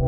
Today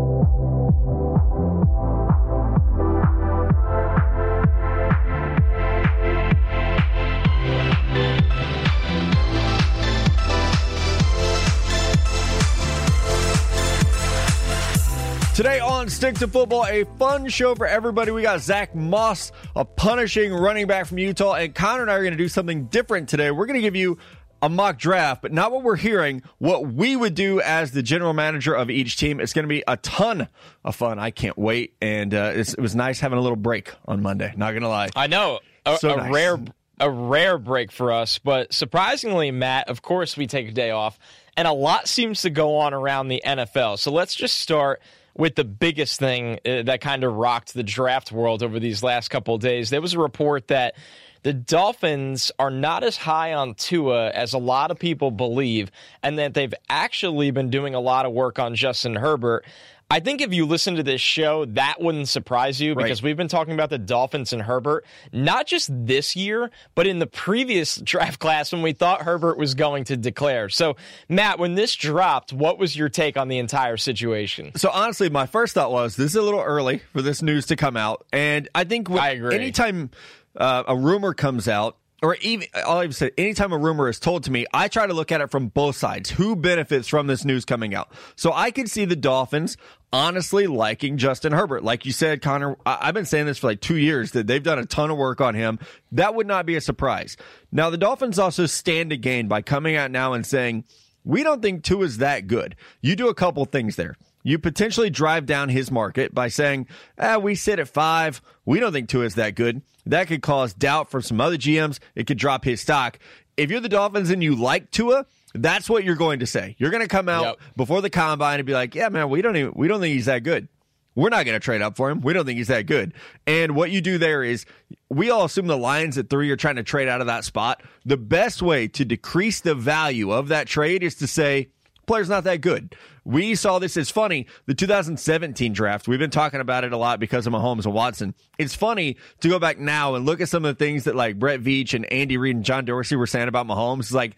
on Stick to Football, a fun show for everybody. We got Zack Moss, a punishing running back from Utah, and Connor and I are going to do something different today. We're going to give you a mock draft, but not what we're hearing, what we would do as the general manager of each team. It's going to be a ton of fun. I can't wait. And uh, it was nice having a little break on Monday, not going to lie. I know. A, So a nice. rare a rare break for us, but surprisingly, Matt, of course we take a day off, and a lot seems to go on around the NFL. So let's just start with the biggest thing uh, that kind of rocked the draft world over these last couple of days. There was a report that the Dolphins are not as high on Tua as a lot of people believe, and that they've actually been doing a lot of work on Justin Herbert. I think if you listen to this show, that wouldn't surprise you Right. because we've been talking about the Dolphins and Herbert, not just this year, but in the previous draft class when we thought Herbert was going to declare. So, Matt, when this dropped, what was your take on the entire situation? So honestly, my first thought was this is a little early for this news to come out, and I think when, I agree. anytime uh, a rumor comes out, or even I'll even say anytime a rumor is told to me, I try to look at it from both sides. Who benefits from this news coming out? So I could see the Dolphins honestly liking Justin Herbert, like you said, Connor. I- I've been saying this for like Tua years that they've done a ton of work on him. That would not be a surprise. Now the Dolphins also stand to gain by coming out now and saying we don't think two is that good. You do a couple things there. You potentially drive down his market by saying, ah, we sit at five. We don't think Tua's that good. That could cause doubt for some other GMs. It could drop his stock. If you're the Dolphins and you like Tua, that's what you're going to say. You're going to come out Yep. before the combine and be like, yeah, man, we don't even, we don't think he's that good. We're not going to trade up for him. We don't think he's that good. And what you do there is we all assume the Lions at three are trying to trade out of that spot. The best way to decrease the value of that trade is to say, player's not that good. We saw this as funny. The 2017 draft, we've been talking about it a lot because of Mahomes and Watson. It's funny to go back now and look at some of the things that like Brett Veach and Andy Reid and John Dorsey were saying about Mahomes. It's like,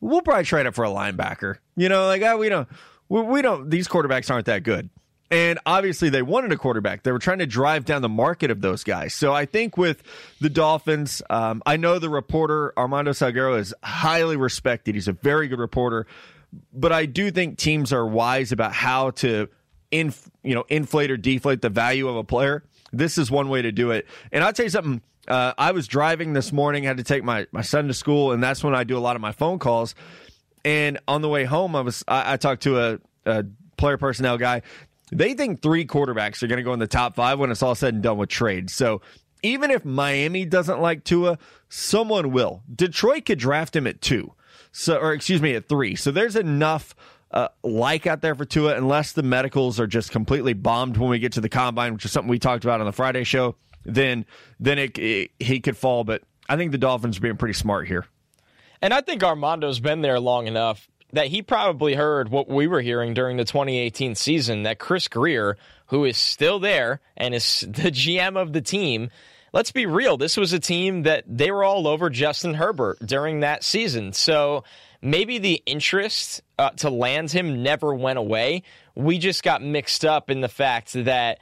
we'll probably trade up for a linebacker. You know, like, ah, we don't, we, we don't, these quarterbacks aren't that good. And obviously, they wanted a quarterback. They were trying to drive down the market of those guys. So I think with the Dolphins, um, I know the reporter Armando Salguero is highly respected. He's a very good reporter, but I do think teams are wise about how to, inf- you know, inflate or deflate the value of a player. This is one way to do it. And I'll tell you something. Uh, I was driving this morning, had to take my, my son to school, and that's when I do a lot of my phone calls. And on the way home, I was I, I talked to a, a player personnel guy. They think three quarterbacks are going to go in the top five when it's all said and done with trades. So even if Miami doesn't like Tua, someone will. Detroit could draft him at two, so or excuse me, at three. So there's enough uh, like out there for Tua, unless the medicals are just completely bombed when we get to the combine, which is something we talked about on the Friday show. Then then it, it he could fall. But I think the Dolphins are being pretty smart here. And I think Armando's been there long enough that he probably heard what we were hearing during the 2018 season that Chris Grier, who is still there and is the GM of the team, let's be real, this was a team that they were all over Justin Herbert during that season. So maybe the interest uh, to land him never went away. We just got mixed up in the fact that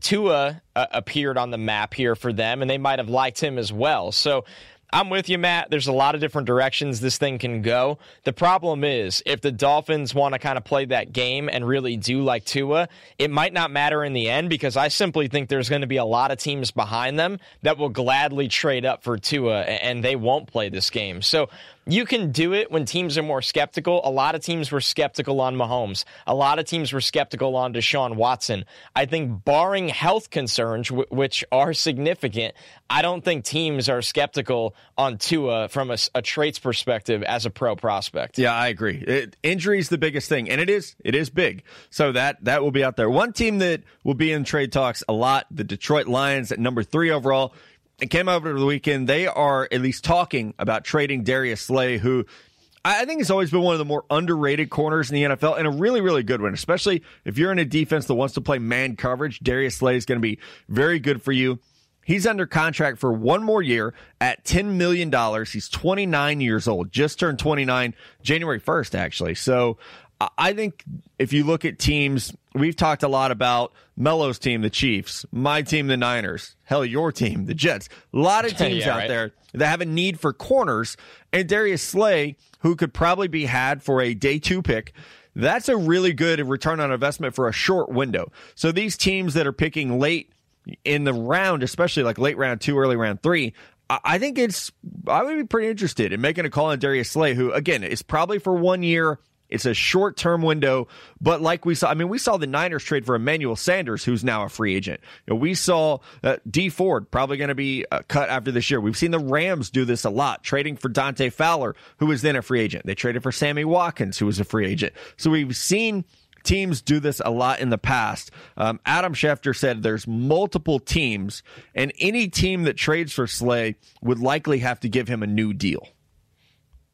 Tua uh, appeared on the map here for them, and they might have liked him as well. So I'm with you, Matt. There's a lot of different directions this thing can go. The problem is, if the Dolphins want to kind of play that game and really do like Tua, it might not matter in the end because I simply think there's going to be a lot of teams behind them that will gladly trade up for Tua and they won't play this game. So you can do it when teams are more skeptical. A lot of teams were skeptical on Mahomes. A lot of teams were skeptical on Deshaun Watson. I think, barring health concerns, which are significant, I don't think teams are skeptical on Tua from a, a traits perspective as a pro prospect. Yeah, I agree. Injury is the biggest thing, and it is it is big. So that that will be out there. One team that will be in trade talks a lot: the Detroit Lions at number three overall. It came over the weekend. They are at least talking about trading Darius Slay, who I think has always been one of the more underrated corners in the NFL and a really, really good one, especially if you're in a defense that wants to play man coverage. Darius Slay is going to be very good for you. He's under contract for one more year at $10 million. He's 29 years old, just turned 29 January 1st, actually. So I think if you look at teams, we've talked a lot about Mello's team, the Chiefs, my team, the Niners, hell, your team, the Jets. A lot of teams yeah, out right. there that have a need for corners. And Darius Slay, who could probably be had for a day two pick, that's a really good return on investment for a short window. So these teams that are picking late in the round, especially like late round two, early round three, I think it's, I would be pretty interested in making a call on Darius Slay, who, again, is probably for one year. It's a short term window, but like we saw, I mean, we saw the Niners trade for Emmanuel Sanders, who's now a free agent. You know, we saw uh, Dee Ford probably going to be uh, cut after this year. We've seen the Rams do this a lot, trading for Dante Fowler, who was then a free agent. They traded for Sammy Watkins, who was a free agent. So we've seen teams do this a lot in the past. Um, Adam Schefter said there's multiple teams, and any team that trades for Slay would likely have to give him a new deal.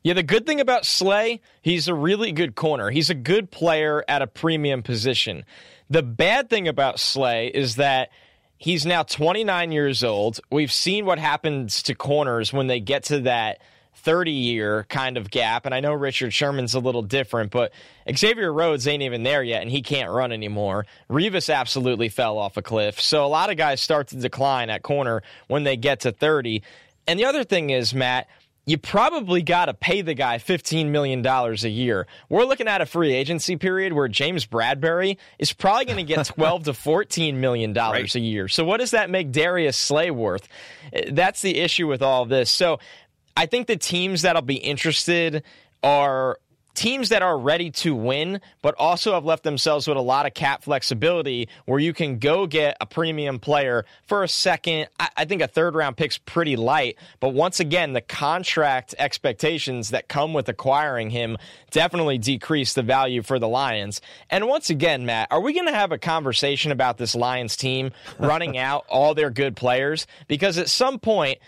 Yeah, the good thing about Slay, he's a really good corner. He's a good player at a premium position. The bad thing about Slay is that he's now 29 years old. We've seen what happens to corners when they get to that 30 year kind of gap. And I know Richard Sherman's a little different, but Xavier Rhodes ain't even there yet and he can't run anymore. Revis absolutely fell off a cliff. So a lot of guys start to decline at corner when they get to 30. And the other thing is, Matt, you probably got to pay the guy $15 million a year. We're looking at a free agency period where James Bradberry is probably going to get 12 to $14 million Right. a year. So what does that make Darius Slay worth? Eh, That's the issue with all this. So I think the teams that'll be interested are teams that are ready to win, but also have left themselves with a lot of cap flexibility where you can go get a premium player for a second. I, I think a third round pick's pretty light, but once again, the contract expectations that come with acquiring him definitely decrease the value for the Lions. And once again, Matt, are we going to have a conversation about this Lions team running out all their good players? Because at some point,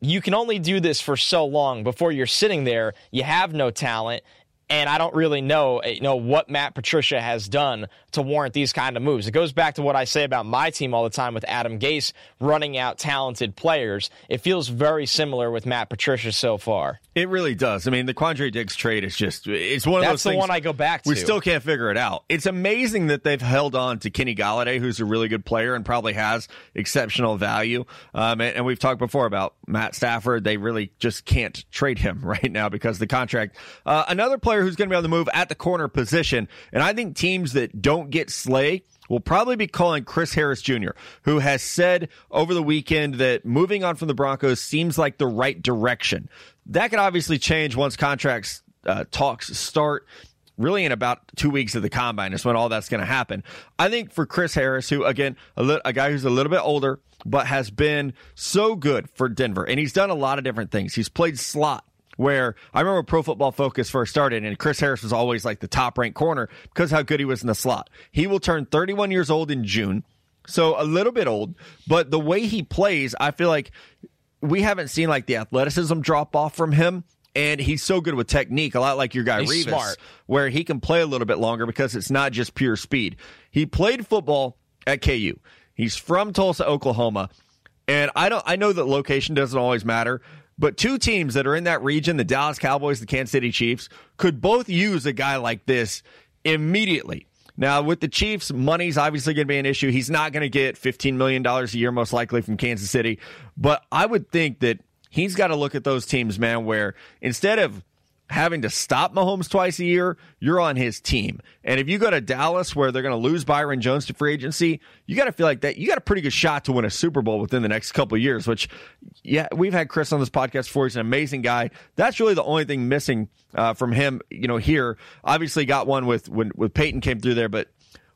you can only do this for so long before you're sitting there. You have no talent. And I don't really know, eh, you know, what Matt Patricia has done to warrant these kind of moves. It goes back to what I say about my team all the time with Adam Gase running out talented players. It feels very similar with Matt Patricia so far. It really does. I mean, the Quandre Diggs trade is just, it's one of That's those the one I go back to. We still can't figure it out. It's amazing that they've held on to Kenny Golladay, who's a really good player and probably has exceptional value. Um, and, and we've talked before about Matt Stafford. They really just can't trade him right now because the contract. Uh, another player who's going to be on the move at the corner position, and I think teams that don't get Slay will probably be calling Chris Harris Jr., who has said over the weekend that moving on from the Broncos seems like the right direction. That could obviously change once contracts uh, talks start. Really, in about two weeks of the combine is when all that's going to happen. I think for Chris Harris, who again a, li- a guy who's a little bit older but has been so good for Denver, and he's done a lot of different things. He's played slot where I remember Pro Football Focus first started, and Chris Harris was always like the top ranked corner because how good he was in the slot. He will turn 31 years old in June, so a little bit old, but the way he plays, I feel like we haven't seen like the athleticism drop off from him. And he's so good with technique, a lot like your guy He's Revis, smart. where he can play a little bit longer because it's not just pure speed. He played football at KU. He's from Tulsa, Oklahoma. And I don't I know that location doesn't always matter, but two teams that are in that region, the Dallas Cowboys, the Kansas City Chiefs, could both use a guy like this immediately. Now, with the Chiefs, money's obviously going to be an issue. He's not going to get $15 million a year, most likely, from Kansas City. But I would think that he's got to look at those teams, man, where instead of having to stop Mahomes twice a year, you're on his team. And if you go to Dallas where they're going to lose Byron Jones to free agency, you got to feel like that you got a pretty good shot to win a Super Bowl within the next couple years, which yeah, we've had Chris on this podcast before. He's an amazing guy. That's really the only thing missing uh, from him, you know, here. Obviously got one with when with Peyton came through there, but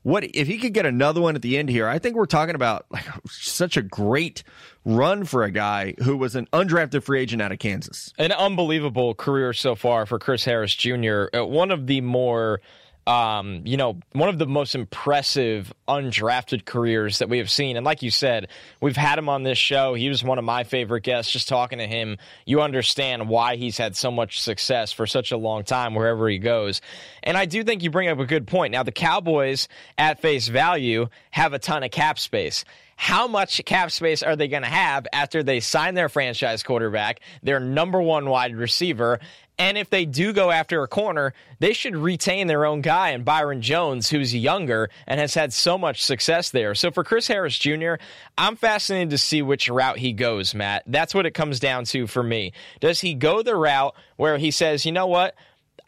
what if he could get another one at the end here? I think we're talking about like such a great run for a guy who was an undrafted free agent out of Kansas. An unbelievable career so far for Chris Harris Jr. Uh, one of the more um, you know, one of the most impressive undrafted careers that we have seen. And like you said, we've had him on this show. He was one of my favorite guests. Just talking to him, you understand why he's had so much success for such a long time wherever he goes. And I do think you bring up a good point. Now, the Cowboys, at face value, have a ton of cap space how much cap space are they going to have after they sign their franchise quarterback, their number one wide receiver, and if they do go after a corner, they should retain their own guy and Byron Jones, who's younger and has had so much success there. So for Chris Harris Jr., I'm fascinated to see which route he goes, Matt. That's what it comes down to for me. Does he go the route where he says, you know what?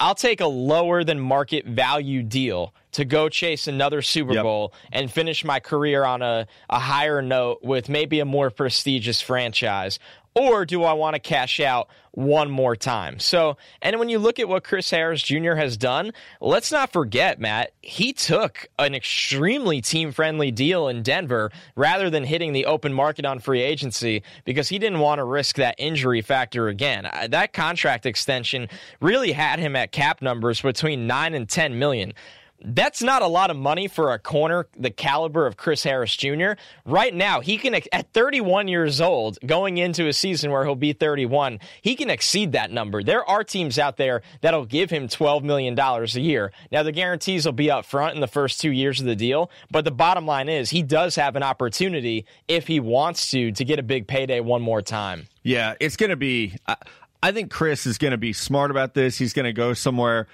I'll take a lower than market value deal to go chase another Super yep. Bowl and finish my career on a, a higher note with maybe a more prestigious franchise? Or do I want to cash out one more time? So, and when you look at what Chris Harris Jr. has done, let's not forget, Matt, he took an extremely team friendly deal in Denver rather than hitting the open market on free agency because he didn't want to risk that injury factor again. Uh, that contract extension really had him at cap numbers between 9 and 10 million. That's not a lot of money for a corner the caliber of Chris Harris Jr. Right now, he can, at 31 years old, going into a season where he'll be 31, he can exceed that number. There are teams out there that'll give him $12 million a year. Now, the guarantees will be up front in the first two years of the deal, but the bottom line is he does have an opportunity, if he wants to, to get a big payday one more time. Yeah, it's going to be. I think Chris is going to be smart about this. He's going to go somewhere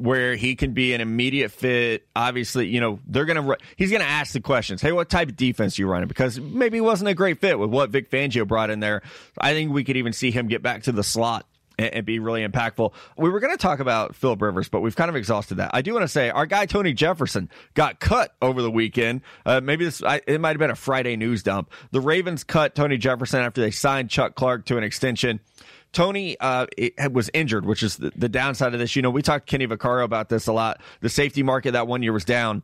where he can be an immediate fit. Obviously, you know, they're going to, he's going to ask the questions. Hey, what type of defense are you running? Because maybe he wasn't a great fit with what Vic Fangio brought in there. I think we could even see him get back to the slot and, be really impactful. We were going to talk about Philip Rivers, but we've kind of exhausted that. I do want to say our guy Tony Jefferson got cut over the weekend. Uh, maybe this I, it might have been a Friday news dump. The Ravens cut Tony Jefferson after they signed Chuck Clark to an extension. Tony uh, was injured, which is the, the, downside of this. You know, we talked to Kenny Vaccaro about this a lot. The safety market that one year was down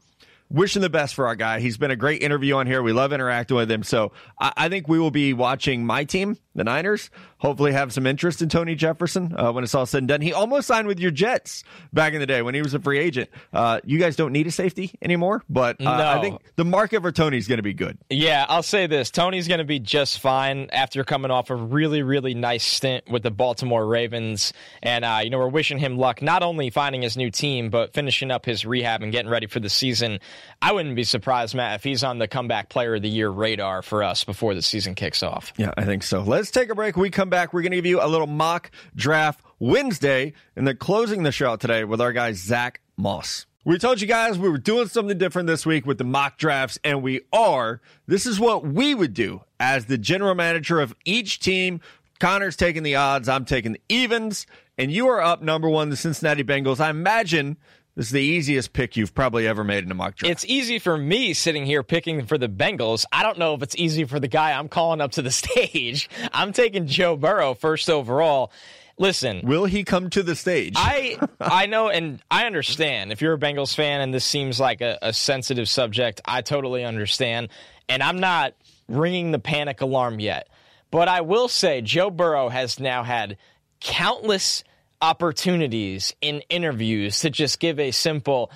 wishing the best for our guy. He's been a great interview on here. We love interacting with him. So I, I think we will be watching my team, the Niners, hopefully have some interest in Tony Jefferson uh, when it's all said and done. He almost signed with your Jets back in the day when he was a free agent. Uh, you guys don't need a safety anymore, but uh, no. I think the market for Tony is going to be good. Yeah, I'll say this: Tony's going to be just fine after coming off a really, really nice stint with the Baltimore Ravens, and uh, you know we're wishing him luck not only finding his new team but finishing up his rehab and getting ready for the season. I wouldn't be surprised, Matt, if he's on the comeback player of the year radar for us before the season kicks off. Yeah, I think so. Let's take a break. We come back. We're going to give you a little mock draft Wednesday, and then closing the show today with our guy Zack Moss. We told you guys we were doing something different this week with the mock drafts, and we are. This is what we would do as the general manager of each team. Connor's taking the odds, I'm taking the evens, and you are up number one, the Cincinnati Bengals. I imagine this is the easiest pick you've probably ever made in a mock draft. It's easy for me sitting here picking for the Bengals. I don't know if it's easy for the guy I'm calling up to the stage. I'm taking Joe Burrow first overall. Listen, will he come to the stage? I I know and I understand. If you're a Bengals fan and this seems like a, a sensitive subject, I totally understand. And I'm not ringing the panic alarm yet. But I will say Joe Burrow has now had countless opportunities in interviews to just give a simple,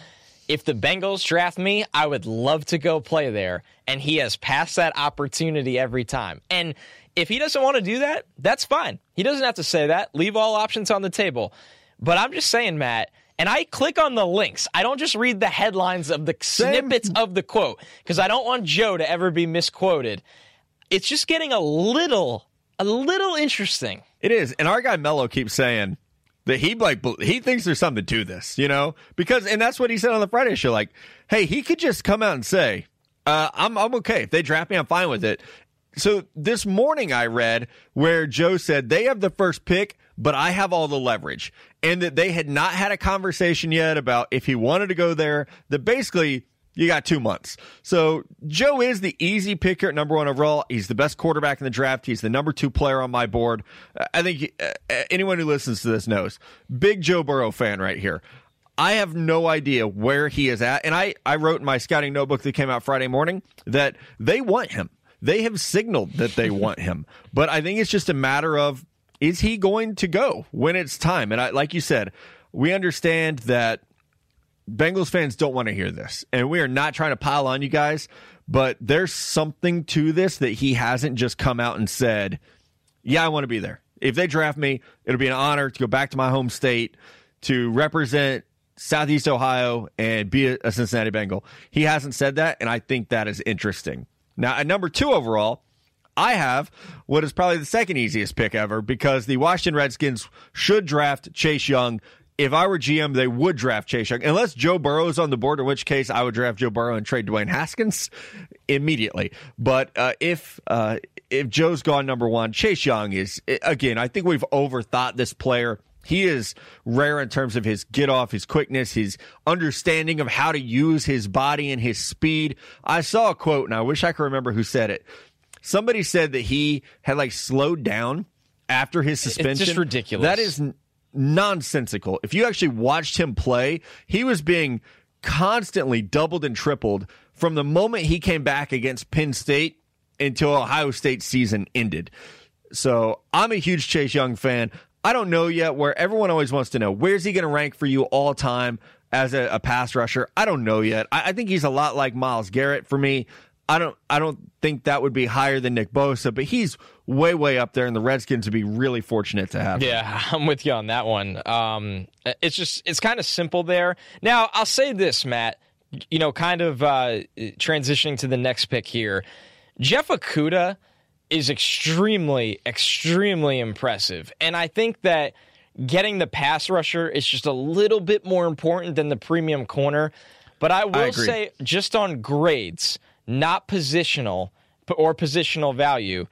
if the Bengals draft me, I would love to go play there. And he has passed that opportunity every time. And if he doesn't want to do that, that's fine. He doesn't have to say that. Leave all options on the table. But I'm just saying, Matt, and I click on the links. I don't just read the headlines of the snippets of the quote because I don't want Joe to ever be misquoted. It's just getting a little, a little interesting. It is. And our guy Mello keeps saying, that he like he thinks there's something to this, you know, because and that's what he said on the Friday show. Like, hey, he could just come out and say, uh, "I'm I'm okay if they draft me, I'm fine with it." So this morning I read where Joe said they have the first pick, but I have all the leverage. And that they had not had a conversation yet about if he wanted to go there, that basically you got two months. So Joe is the easy picker at number one overall. He's the best quarterback in the draft. He's the number two player on my board. I think uh, anyone who listens to this knows. Big Joe Burrow fan right here. I have no idea where he is at. And I, I wrote in my scouting notebook that came out Friday morning that they want him. They have signaled that they want him. But I think it's just a matter of is he going to go when it's time? And I, like you said, we understand that Bengals fans don't want to hear this. And we are not trying to pile on you guys, but there's something to this that he hasn't just come out and said, Yeah, I want to be there. If they draft me, it'll be an honor to go back to my home state to represent Southeast Ohio and be a Cincinnati Bengal. He hasn't said that, and I think that is interesting. Now, at number two overall, I have what is probably the second easiest pick ever because the Washington Redskins should draft Chase Young if I were GM, they would draft Chase Young, unless Joe Burrow is on the board, in which case I would draft Joe Burrow and trade Dwayne Haskins immediately. But uh, if uh, if Joe's gone number one, Chase Young is again. I think we've overthought this player. He is rare in terms of his get off, his quickness, his understanding of how to use his body and his speed. I saw a quote, and I wish I could remember who said it. Somebody said that he had like slowed down after his suspension. It's just ridiculous. That is nonsensical. If you actually watched him play, he was being constantly doubled and tripled from the moment he came back against Penn State until Ohio State season ended. So I'm a huge Chase Young fan. I don't know yet where everyone always wants to know where's he going to rank for you all time as a, a, pass rusher. I don't know yet. I, I think he's a lot like Myles Garrett for me. I don't I don't think that would be higher than Nick Bosa, but he's way way up there, and the Redskins would be really fortunate to have. Yeah, him. I'm with you on that one. Um, it's just it's kind of simple there. Now I'll say this, Matt. You know, kind of uh, transitioning to the next pick here, Jeff Okudah is extremely extremely impressive, and I think that getting the pass rusher is just a little bit more important than the premium corner. But I will I say, just on grades not positional or positional value.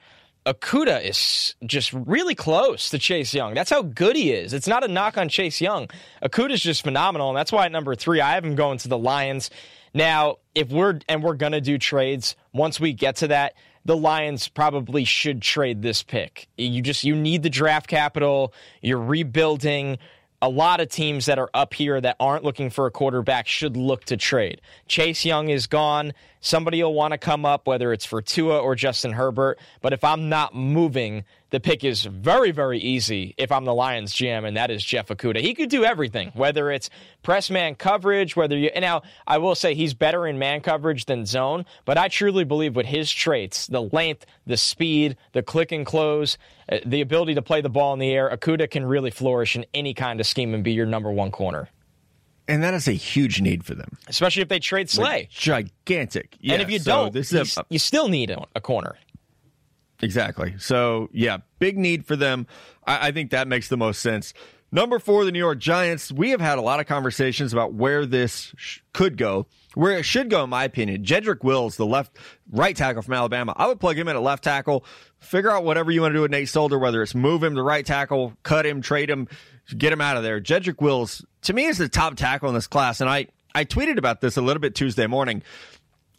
Okudah is just really close to Chase Young. That's how good he is. It's not a knock on Chase Young. Okudah is just phenomenal, and that's why at number three I have him going to the Lions. Now, if we're and we're gonna do trades once we get to that, the Lions probably should trade this pick. You just you need the draft capital. You're rebuilding a lot of teams that are up here that aren't looking for a quarterback should look to trade. Chase Young is gone. Somebody will want to come up, whether it's for Tua or Justin Herbert. But if I'm not moving, the pick is very, very easy if I'm the Lions GM, and that is Jeff Okudah. He could do everything, whether it's press man coverage, whether you. And now, I will say he's better in man coverage than zone, but I truly believe with his traits, the length, the speed, the click and close, uh, the ability to play the ball in the air, Okudah can really flourish in any kind of scheme and be your number one corner. And that is a huge need for them, especially if they trade Slay. Like, gigantic. Yeah, and if you so don't, this is a, you still need a, a, corner. Exactly. So yeah, big need for them. I, I think that makes the most sense. Number four, the New York Giants. We have had a lot of conversations about where this sh- could go, where it should go, in my opinion. Jedrick Wills, the left right tackle from Alabama. I would plug him in at left tackle. Figure out whatever you want to do with Nate Solder, whether it's move him to right tackle, cut him, trade him, get him out of there. Jedrick Wills, to me, is the top tackle in this class. And I, I tweeted about this a little bit Tuesday morning.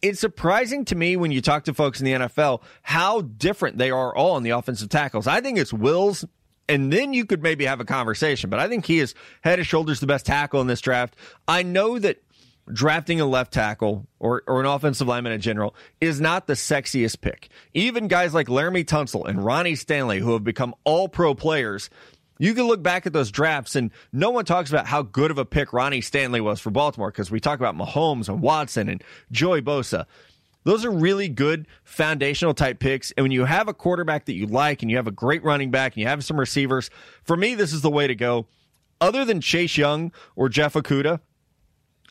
It's surprising to me when you talk to folks in the NFL how different they are all in the offensive tackles. I think it's Wills, and then you could maybe have a conversation, but I think he is head and shoulders the best tackle in this draft. I know that drafting a left tackle or, or an offensive lineman in general is not the sexiest pick. Even guys like Laremy Tunsil and Ronnie Stanley, who have become all pro players, you can look back at those drafts and no one talks about how good of a pick Ronnie Stanley was for Baltimore because we talk about Mahomes and Watson and Joey Bosa. Those are really good foundational type picks. And when you have a quarterback that you like and you have a great running back and you have some receivers, for me, this is the way to go. Other than Chase Young or Jeff Okudah,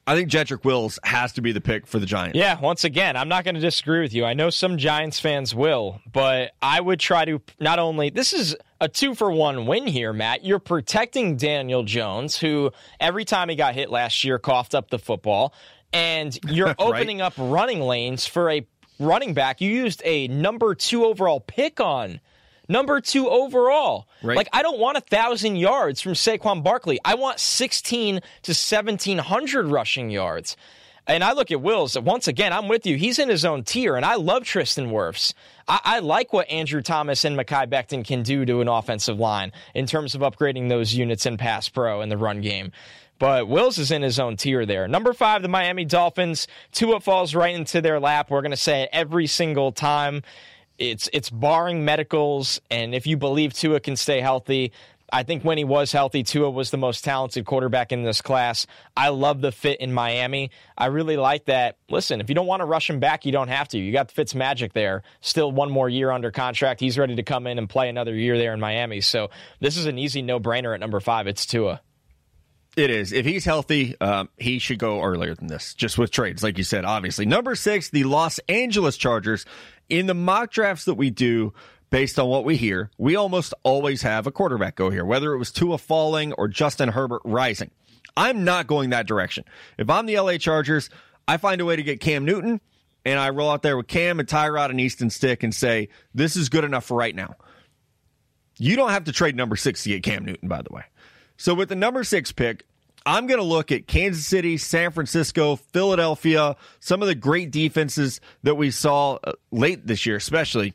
I think Jedrick Wills has to be the pick for the Giants. Yeah, once again, I'm not going to disagree with you. I know some Giants fans will, but I would try to not only this is a two for one win here, Matt. You're protecting Daniel Jones, who every time he got hit last year coughed up the football, and you're right. opening up running lanes for a running back you used a number two overall pick on number two overall. Right. Like I don't want a thousand yards from Saquon Barkley. I want sixteen to seventeen hundred rushing yards. And I look at Wills, once again, I'm with you. He's in his own tier, and I love Tristan Wirfs. I, I like what Andrew Thomas and Mekhi Becton can do to an offensive line in terms of upgrading those units in pass pro and the run game. But Wills is in his own tier there. Number five, the Miami Dolphins. Tua falls right into their lap. We're going to say it every single time. It's it's barring medicals, and if you believe Tua can stay healthy, I think when he was healthy, Tua was the most talented quarterback in this class. I love the fit in Miami. I really like that. Listen, if you don't want to rush him back, you don't have to. You got Fitz magic there. Still one more year under contract. He's ready to come in and play another year there in Miami. So this is an easy no brainer at number five. It's Tua. It is. If he's healthy, um, he should go earlier than this, just with trades, like you said, obviously. Number six, the Los Angeles Chargers. In the mock drafts that we do, based on what we hear, we almost always have a quarterback go here, whether it was Tua falling or Justin Herbert rising. I'm not going that direction. If I'm the LA Chargers, I find a way to get Cam Newton, and I roll out there with Cam and Tyrod and Easton Stick and say, this is good enough for right now. You don't have to trade number six to get Cam Newton, by the way. So with the number six pick, I'm going to look at Kansas City, San Francisco, Philadelphia, some of the great defenses that we saw uh, late this year, especially,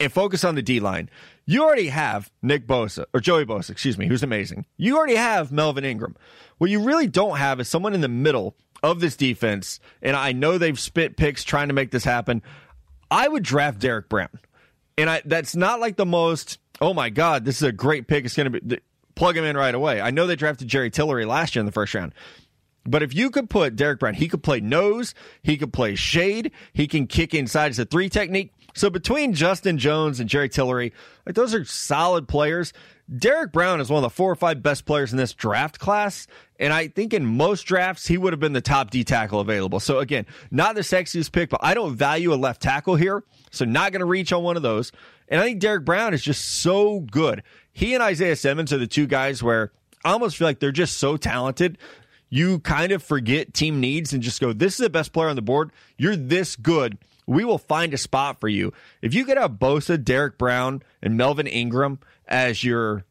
and focus on the D line. You already have Nick Bosa, or Joey Bosa, excuse me, who's amazing. You already have Melvin Ingram. What you really don't have is someone in the middle of this defense, and I know they've spit picks trying to make this happen. I would draft Derrick Brown. And I that's not like the most, oh my God, this is a great pick. It's going to be plug him in right away. I know they drafted Jerry Tillery last year in the first round. But if you could put Derrick Brown, he could play nose, he could play shade, he can kick inside as a three technique. So between Justin Jones and Jerry Tillery, like those are solid players. Derrick Brown is one of the four or five best players in this draft class. And I think in most drafts, he would have been the top D tackle available. So again, not the sexiest pick, but I don't value a left tackle here. So not going to reach on one of those. And I think Derrick Brown is just so good. He and Isaiah Simmons are the two guys where I almost feel like they're just so talented. You kind of forget team needs and just go, this is the best player on the board. You're this good. We will find a spot for you. If you could have Bosa, Derrick Brown, and Melvin Ingram as your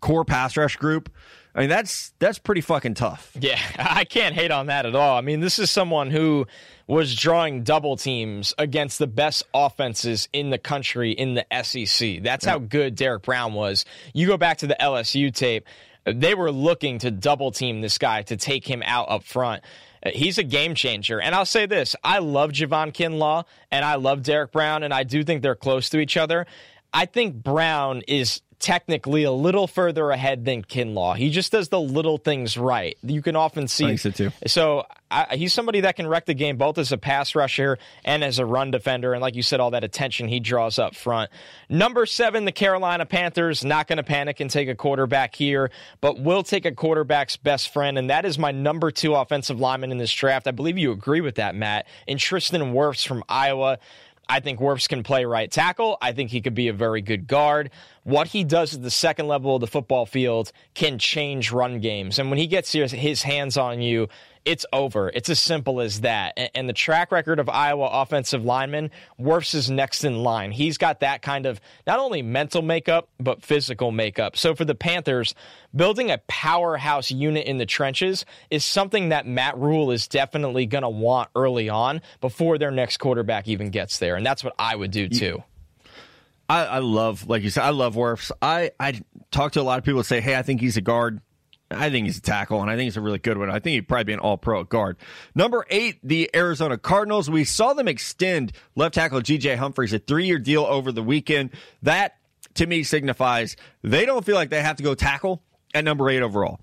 core pass rush group, I mean that's that's pretty fucking tough. Yeah, I can't hate on that at all. I mean, this is someone who was drawing double teams against the best offenses in the country in the SEC. That's yeah. how good Derrick Brown was. You go back to the LSU tape, they were looking to double team this guy to take him out up front. He's a game changer. And I'll say this I love Javon Kinlaw and I love Derrick Brown, and I do think they're close to each other. I think Brown is technically a little further ahead than Kinlaw. He just does the little things right. You can often see. I so too. So I, he's somebody that can wreck the game both as a pass rusher and as a run defender. And like you said, all that attention he draws up front. Number seven, the Carolina Panthers. Not going to panic and take a quarterback here, but will take a quarterback's best friend. And that is my number two offensive lineman in this draft. I believe you agree with that, Matt. And Tristan Wirfs from Iowa. I think Wirfs can play right tackle. I think he could be a very good guard. What he does at the second level of the football field can change run games. And when he gets his hands on you, it's over. It's as simple as that. And, the track record of Iowa offensive linemen, Wirfs is next in line. He's got that kind of not only mental makeup, but physical makeup. So for the Panthers, building a powerhouse unit in the trenches is something that Matt Rhule is definitely going to want early on before their next quarterback even gets there. And that's what I would do too. I, I love, like you said, I love Wirfs. I, I talk to a lot of people that say, hey, I think he's a guard. I think he's a tackle, and I think he's a really good one. I think he'd probably be an all pro guard. Number eight, the Arizona Cardinals. We saw them extend left tackle DJ Humphries a three year deal over the weekend. That, to me, signifies they don't feel like they have to go tackle at number eight overall.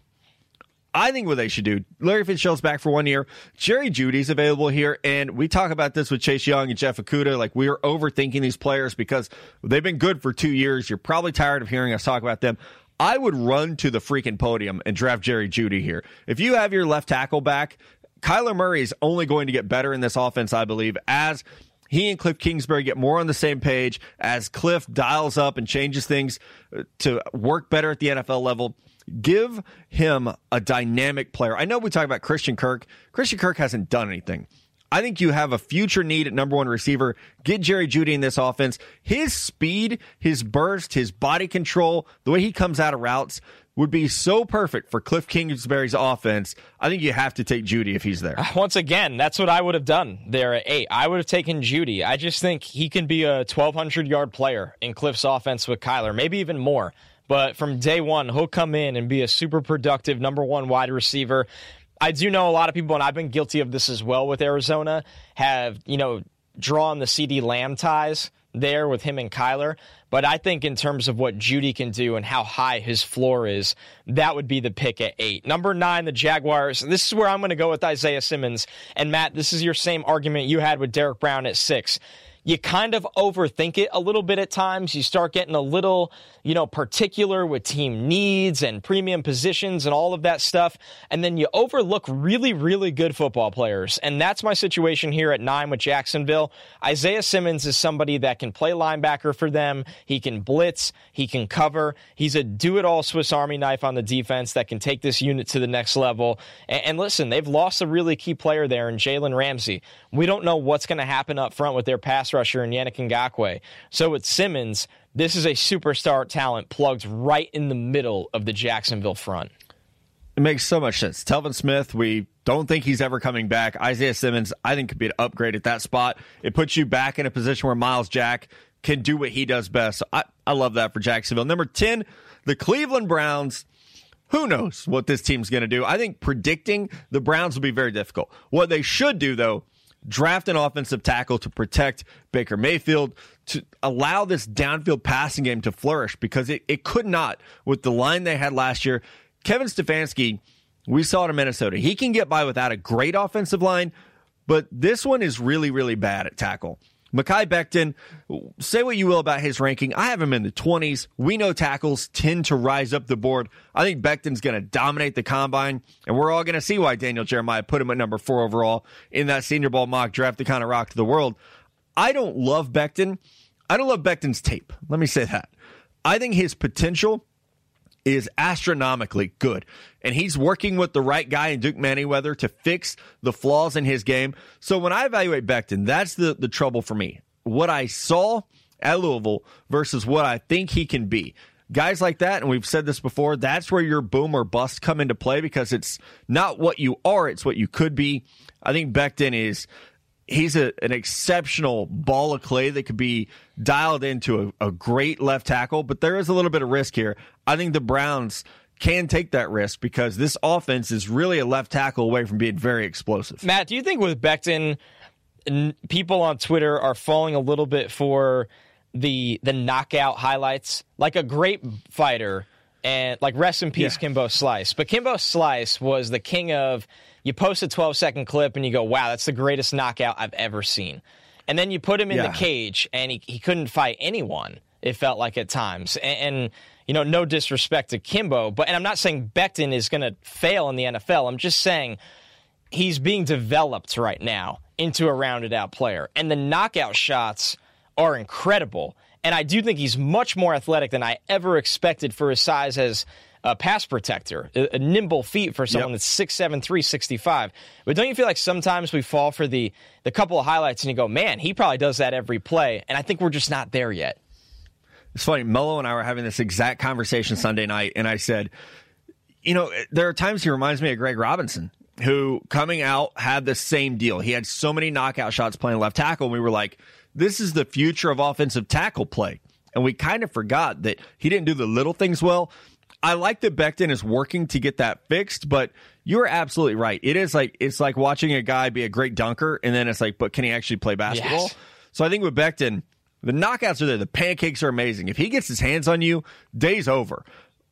I think what they should do, Larry Fitzgerald's back for one year. Jerry Jeudy's available here. And we talk about this with Chase Young and Jeff Okudah. Like we are overthinking these players because they've been good for two years. You're probably tired of hearing us talk about them. I would run to the freaking podium and draft Jerry Jeudy here. If you have your left tackle back, Kyler Murray is only going to get better in this offense, I believe, as he and Cliff Kingsbury get more on the same page, as Cliff dials up and changes things uh, to work better at the NFL level. Give him a dynamic player. I know we talk about Christian Kirk. Christian Kirk hasn't done anything. I think you have a future need at number one receiver. Get Jerry Jeudy in this offense. His speed, his burst, his body control, the way he comes out of routes would be so perfect for Cliff Kingsbury's offense. I think you have to take Jeudy if he's there. Once again, that's what I would have done there at eight. I would have taken Jeudy. I just think he can be a 1,200 yard player in Cliff's offense with Kyler, maybe even more. But from day one, he'll come in and be a super productive number one wide receiver. I do know a lot of people, and I've been guilty of this as well with Arizona, have, you know, drawn the CeeDee Lamb ties there with him and Kyler. But I think in terms of what Jeudy can do and how high his floor is, that would be the pick at eight. Number nine, the Jaguars. This is where I'm going to go with Isaiah Simmons. And Matt, this is your same argument you had with Derrick Brown at six you kind of overthink it a little bit at times. You start getting a little, you know, particular with team needs and premium positions and all of that stuff. And then you overlook really, really good football players. And that's my situation here at nine with Jacksonville. Isaiah Simmons is somebody that can play linebacker for them. He can blitz. He can cover. He's a do it all Swiss Army knife on the defense that can take this unit to the next level. And, and listen, they've lost a really key player there in Jalen Ramsey. We don't know what's going to happen up front with their pass rusher and Yannick Ngakoue. So with Simmons, this is a superstar talent plugged right in the middle of the Jacksonville front. It makes so much sense. Telvin Smith, we don't think he's ever coming back. Isaiah Simmons, I think, could be an upgrade at that spot. It puts you back in a position where Myles Jack can do what he does best. So I, I love that for Jacksonville. Number 10, the Cleveland Browns. Who knows what this team's going to do? I think predicting the Browns will be very difficult. What they should do, though, draft an offensive tackle to protect Baker Mayfield, to allow this downfield passing game to flourish because it, it could not with the line they had last year. Kevin Stefanski, we saw it in Minnesota. He can get by without a great offensive line, but this one is really, really bad at tackle. Mekhi Becton, say what you will about his ranking. I have him in the 20s. We know tackles tend to rise up the board. I think Becton's going to dominate the combine, and we're all going to see why Daniel Jeremiah put him at number four overall in that Senior Bowl mock draft that kind of rocked the world. I don't love Becton. I don't love Becton's tape. Let me say that. I think his potential is astronomically good. And he's working with the right guy in Duke Manyweather to fix the flaws in his game. So when I evaluate Becton, that's the, the trouble for me. What I saw at Louisville versus what I think he can be. Guys like that, and we've said this before, that's where your boom or bust come into play because it's not what you are, it's what you could be. I think Becton is he's a, an exceptional ball of clay that could be dialed into a, a, great left tackle, but there is a little bit of risk here. I think the Browns can take that risk because this offense is really a left tackle away from being very explosive. Matt, do you think with Becton, people on Twitter are falling a little bit for the the knockout highlights? Like a great fighter and like rest in peace, yeah. Kimbo Slice. But Kimbo Slice was the king of you post a 12 second clip and you go, wow, that's the greatest knockout I've ever seen. And then you put him in yeah. the cage and he, he couldn't fight anyone, it felt like at times. And, and, you know, no disrespect to Kimbo, but, and I'm not saying Becton is going to fail in the NFL. I'm just saying he's being developed right now into a rounded out player. And the knockout shots are incredible. And I do think he's much more athletic than I ever expected for his size as a pass protector, a, a nimble feet for someone yep. that's 6'7", 365. But don't you feel like sometimes we fall for the the couple of highlights and you go, man, he probably does that every play, and I think we're just not there yet. It's funny. Mello and I were having this exact conversation Sunday night, and I said, you know, there are times he reminds me of Greg Robinson, who coming out had the same deal. He had so many knockout shots playing left tackle, and we were like, this is the future of offensive tackle play. And we kind of forgot that he didn't do the little things well. I like that Becton is working to get that fixed, but you're absolutely right. It is like it's like watching a guy be a great dunker, and then it's like, but can he actually play basketball? Yes. So I think with Becton, the knockouts are there. The pancakes are amazing. If he gets his hands on you, day's over.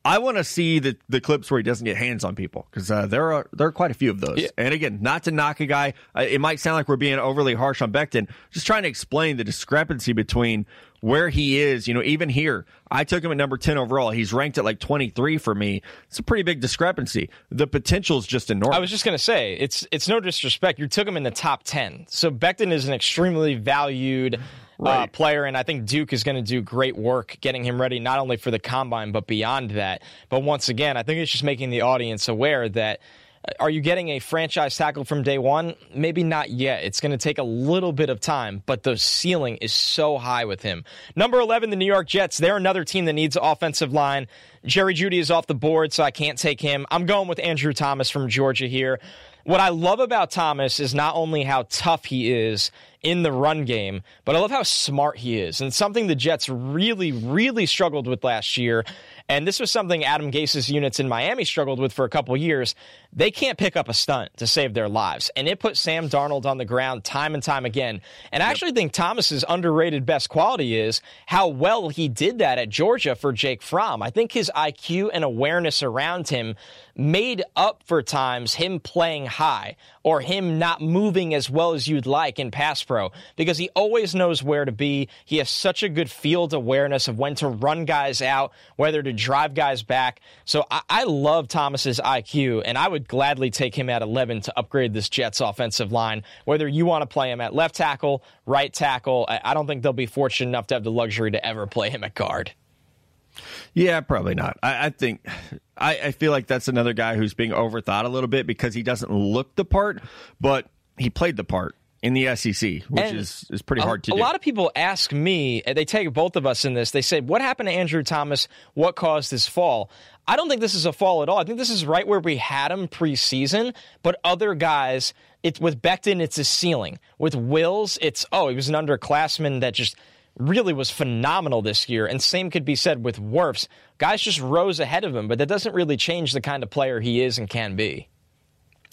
I want to see the, the clips where he doesn't get hands on people because uh, there are there are quite a few of those. Yeah. And again, not to knock a guy, uh, it might sound like we're being overly harsh on Becton. Just trying to explain the discrepancy between where he is. You know, even here, I took him at number ten overall. He's ranked at like twenty three for me. It's a pretty big discrepancy. The potential is just enormous. I was just gonna say it's it's no disrespect. You took him in the top ten, so Becton is an extremely valued right. uh, player, and I think Duke is going to do great work getting him ready not only for the combine but beyond that. But once again, I think it's just making the audience aware that Are you getting a franchise tackle from day one? Maybe not yet. It's going to take a little bit of time, but the ceiling is so high with him. Number 11, the New York Jets. They're another team that needs offensive line. Jerry Jeudy is off the board, so I can't take him. I'm going with Andrew Thomas from Georgia here. What I love about Thomas is not only how tough he is in the run game, but I love how smart he is. And something the Jets really, really struggled with last year and this was something Adam Gase's units in Miami struggled with for a couple years. They can't pick up a stunt to save their lives. And it put Sam Darnold on the ground time and time again. And I actually think Thomas's underrated best quality is how well he did that at Georgia for Jake Fromm. I think his IQ and awareness around him made up for times him playing high or him not moving as well as you'd like in pass pro because he always knows where to be. He has such a good field awareness of when to run guys out, whether to drive guys back. So I, I love Thomas's IQ, and I would gladly take him at 11 to upgrade this Jets offensive line. Whether you want to play him at left tackle, right tackle, I, I don't think they'll be fortunate enough to have the luxury to ever play him at guard. Yeah, probably not. I, I think I, I, feel like that's another guy who's being overthought a little bit because he doesn't look the part, but he played the part in the SEC, which and is, is pretty hard to a do. A lot of people ask me, they take both of us in this, they say, What happened to Andrew Thomas? What caused his fall? I don't think this is a fall at all. I think this is right where we had him preseason, but other guys, it's with Becton, it's a ceiling. With Wills, it's oh, he was an underclassman that just really was phenomenal this year. And same could be said with Wirfs. Guys just rose ahead of him, but that doesn't really change the kind of player he is and can be.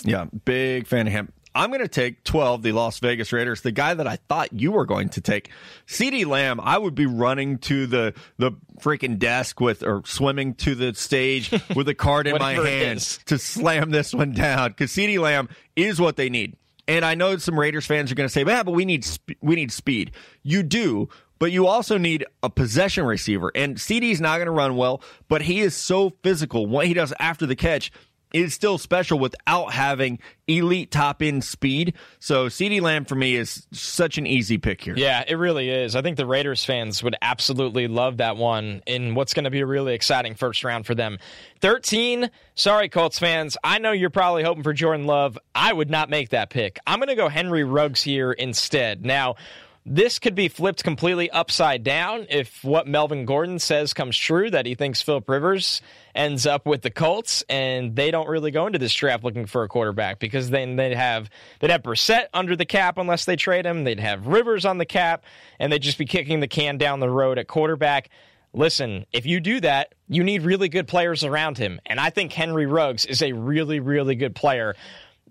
Yeah, big fan of him. I'm going to take 12, the Las Vegas Raiders, the guy that I thought you were going to take. CeeDee Lamb, I would be running to the, the freaking desk with, or swimming to the stage with a card in my hand to slam this one down because CeeDee Lamb is what they need. And I know some Raiders fans are going to say, yeah, but we need, sp- we need speed. You do, but you also need a possession receiver. And CeeDee's not going to run well, but he is so physical. What he does after the catch is still special without having elite top end speed. So CeeDee Lamb for me is such an easy pick here. Yeah, it really is. I think the Raiders fans would absolutely love that one in what's going to be a really exciting first round for them. 13, sorry, Colts fans. I know you're probably hoping for Jordan Love. I would not make that pick. I'm going to go Henry Ruggs here instead. Now, this could be flipped completely upside down if what Melvin Gordon says comes true that he thinks Philip Rivers ends up with the Colts and they don't really go into this draft looking for a quarterback because then they'd have they'd have Brissett under the cap unless they trade him. They'd have Rivers on the cap and they'd just be kicking the can down the road at quarterback. Listen, if you do that, you need really good players around him. And I think Henry Ruggs is a really, really good player.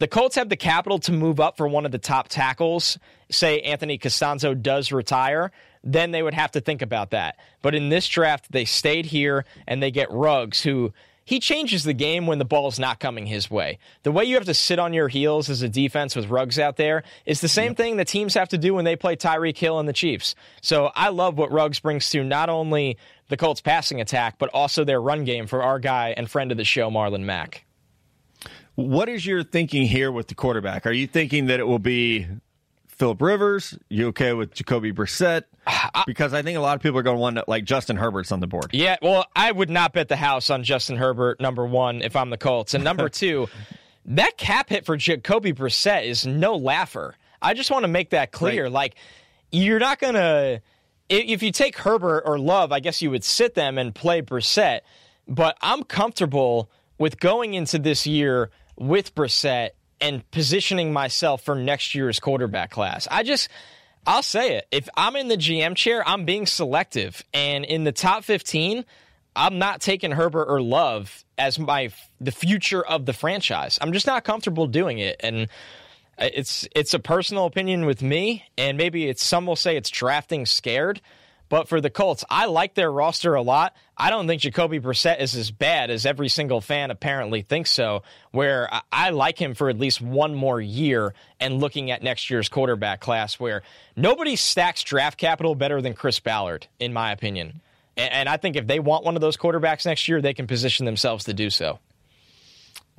The Colts have the capital to move up for one of the top tackles. Say Anthony Castonzo does retire, then they would have to think about that. But in this draft, they stayed here and they get Ruggs, who he changes the game when the ball's not coming his way. The way you have to sit on your heels as a defense with Ruggs out there is the same thing that teams have to do when they play Tyreek Hill and the Chiefs. So I love what Ruggs brings to not only the Colts passing attack, but also their run game for our guy and friend of the show, Marlon Mack. What is your thinking here with the quarterback? Are you thinking that it will be Philip Rivers? You okay with Jacoby Brissett? Because I think a lot of people are going to want to, like Justin Herbert's on the board. Yeah, well, I would not bet the house on Justin Herbert number one if I'm the Colts, and number two, that cap hit for Jacoby Brissett is no laugher. I just want to make that clear. Right. Like, you're not going to if you take Herbert or Love, I guess you would sit them and play Brissett. But I'm comfortable with going into this year with Brissett and positioning myself for next year's quarterback class. I just, I'll say it. If I'm in the GM chair, I'm being selective. And in the top 15, I'm not taking Herbert or Love as my the future of the franchise. I'm just not comfortable doing it. And it's it's a personal opinion with me, and maybe it's some will say it's drafting scared. But for the Colts, I like their roster a lot. I don't think Jacoby Brissett is as bad as every single fan apparently thinks so, where I like him for at least one more year and looking at next year's quarterback class where nobody stacks draft capital better than Chris Ballard, in my opinion. And I think if they want one of those quarterbacks next year, they can position themselves to do so.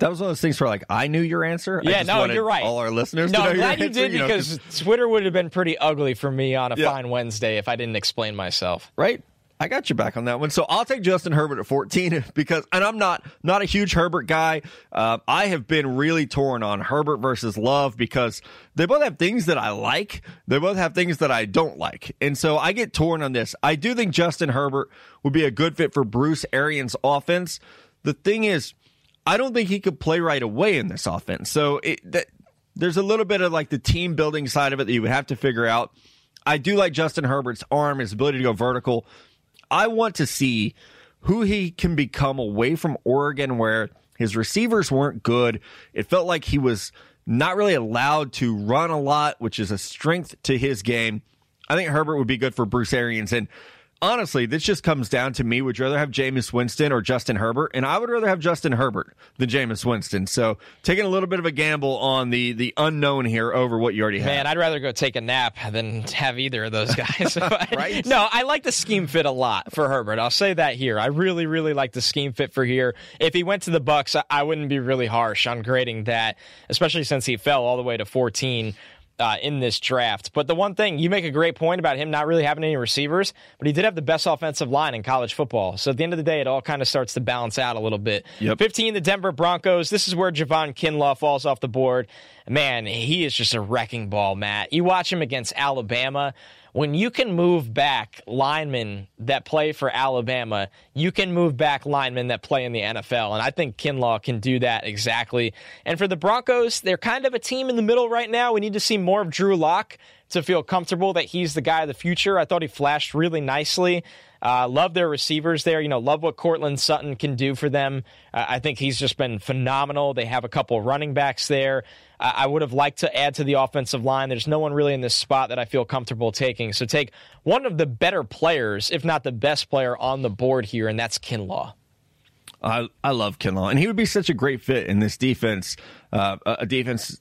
That was one of those things where, like, I knew your answer. Yeah, no, you're right. All our listeners. No, I'm glad you answer, did you know, because Twitter would have been pretty ugly for me on a yeah. fine Wednesday if I didn't explain myself. Right. I got you back on that one. So I'll take Justin Herbert at 14 because, and I'm not not a huge Herbert guy. Uh, I have been really torn on Herbert versus Love because they both have things that I like. They both have things that I don't like, and so I get torn on this. I do think Justin Herbert would be a good fit for Bruce Arians' offense. The thing is, I don't think he could play right away in this offense. So it, that, there's a little bit of like the team building side of it that you would have to figure out. I do like Justin Herbert's arm, his ability to go vertical. I want to see who he can become away from Oregon, where his receivers weren't good. It felt like he was not really allowed to run a lot, which is a strength to his game. I think Herbert would be good for Bruce Arians. And honestly, this just comes down to me. Would you rather have Jameis Winston or Justin Herbert? And I would rather have Justin Herbert than Jameis Winston. So taking a little bit of a gamble on the the unknown here over what you already have. Man, I'd rather go take a nap than have either of those guys. right? No, I like the scheme fit a lot for Herbert. I'll say that here. I really, really like the scheme fit for here. If he went to the Bucs, I wouldn't be really harsh on grading that, especially since he fell all the way to 14 uh, in this draft. But the one thing, you make a great point about him not really having any receivers, but he did have the best offensive line in college football. So at the end of the day, it all kind of starts to balance out a little bit. Yep. 15, the Denver Broncos. This is where Javon Kinlaw falls off the board. Man, he is just a wrecking ball, Matt. You watch him against Alabama when you can move back linemen that play for Alabama, you can move back linemen that play in the NFL. And I think Kinlaw can do that exactly. And for the Broncos, they're kind of a team in the middle right now. We need to see more of Drew Lock to feel comfortable that he's the guy of the future. I thought he flashed really nicely. Uh, love their receivers there. You know, love what Courtland Sutton can do for them. Uh, I think he's just been phenomenal. They have a couple running backs there. I would have liked to add to the offensive line. There's no one really in this spot that I feel comfortable taking. So take one of the better players, if not the best player on the board here, and that's Kinlaw. I I love Kinlaw, and he would be such a great fit in this defense. Uh, a defense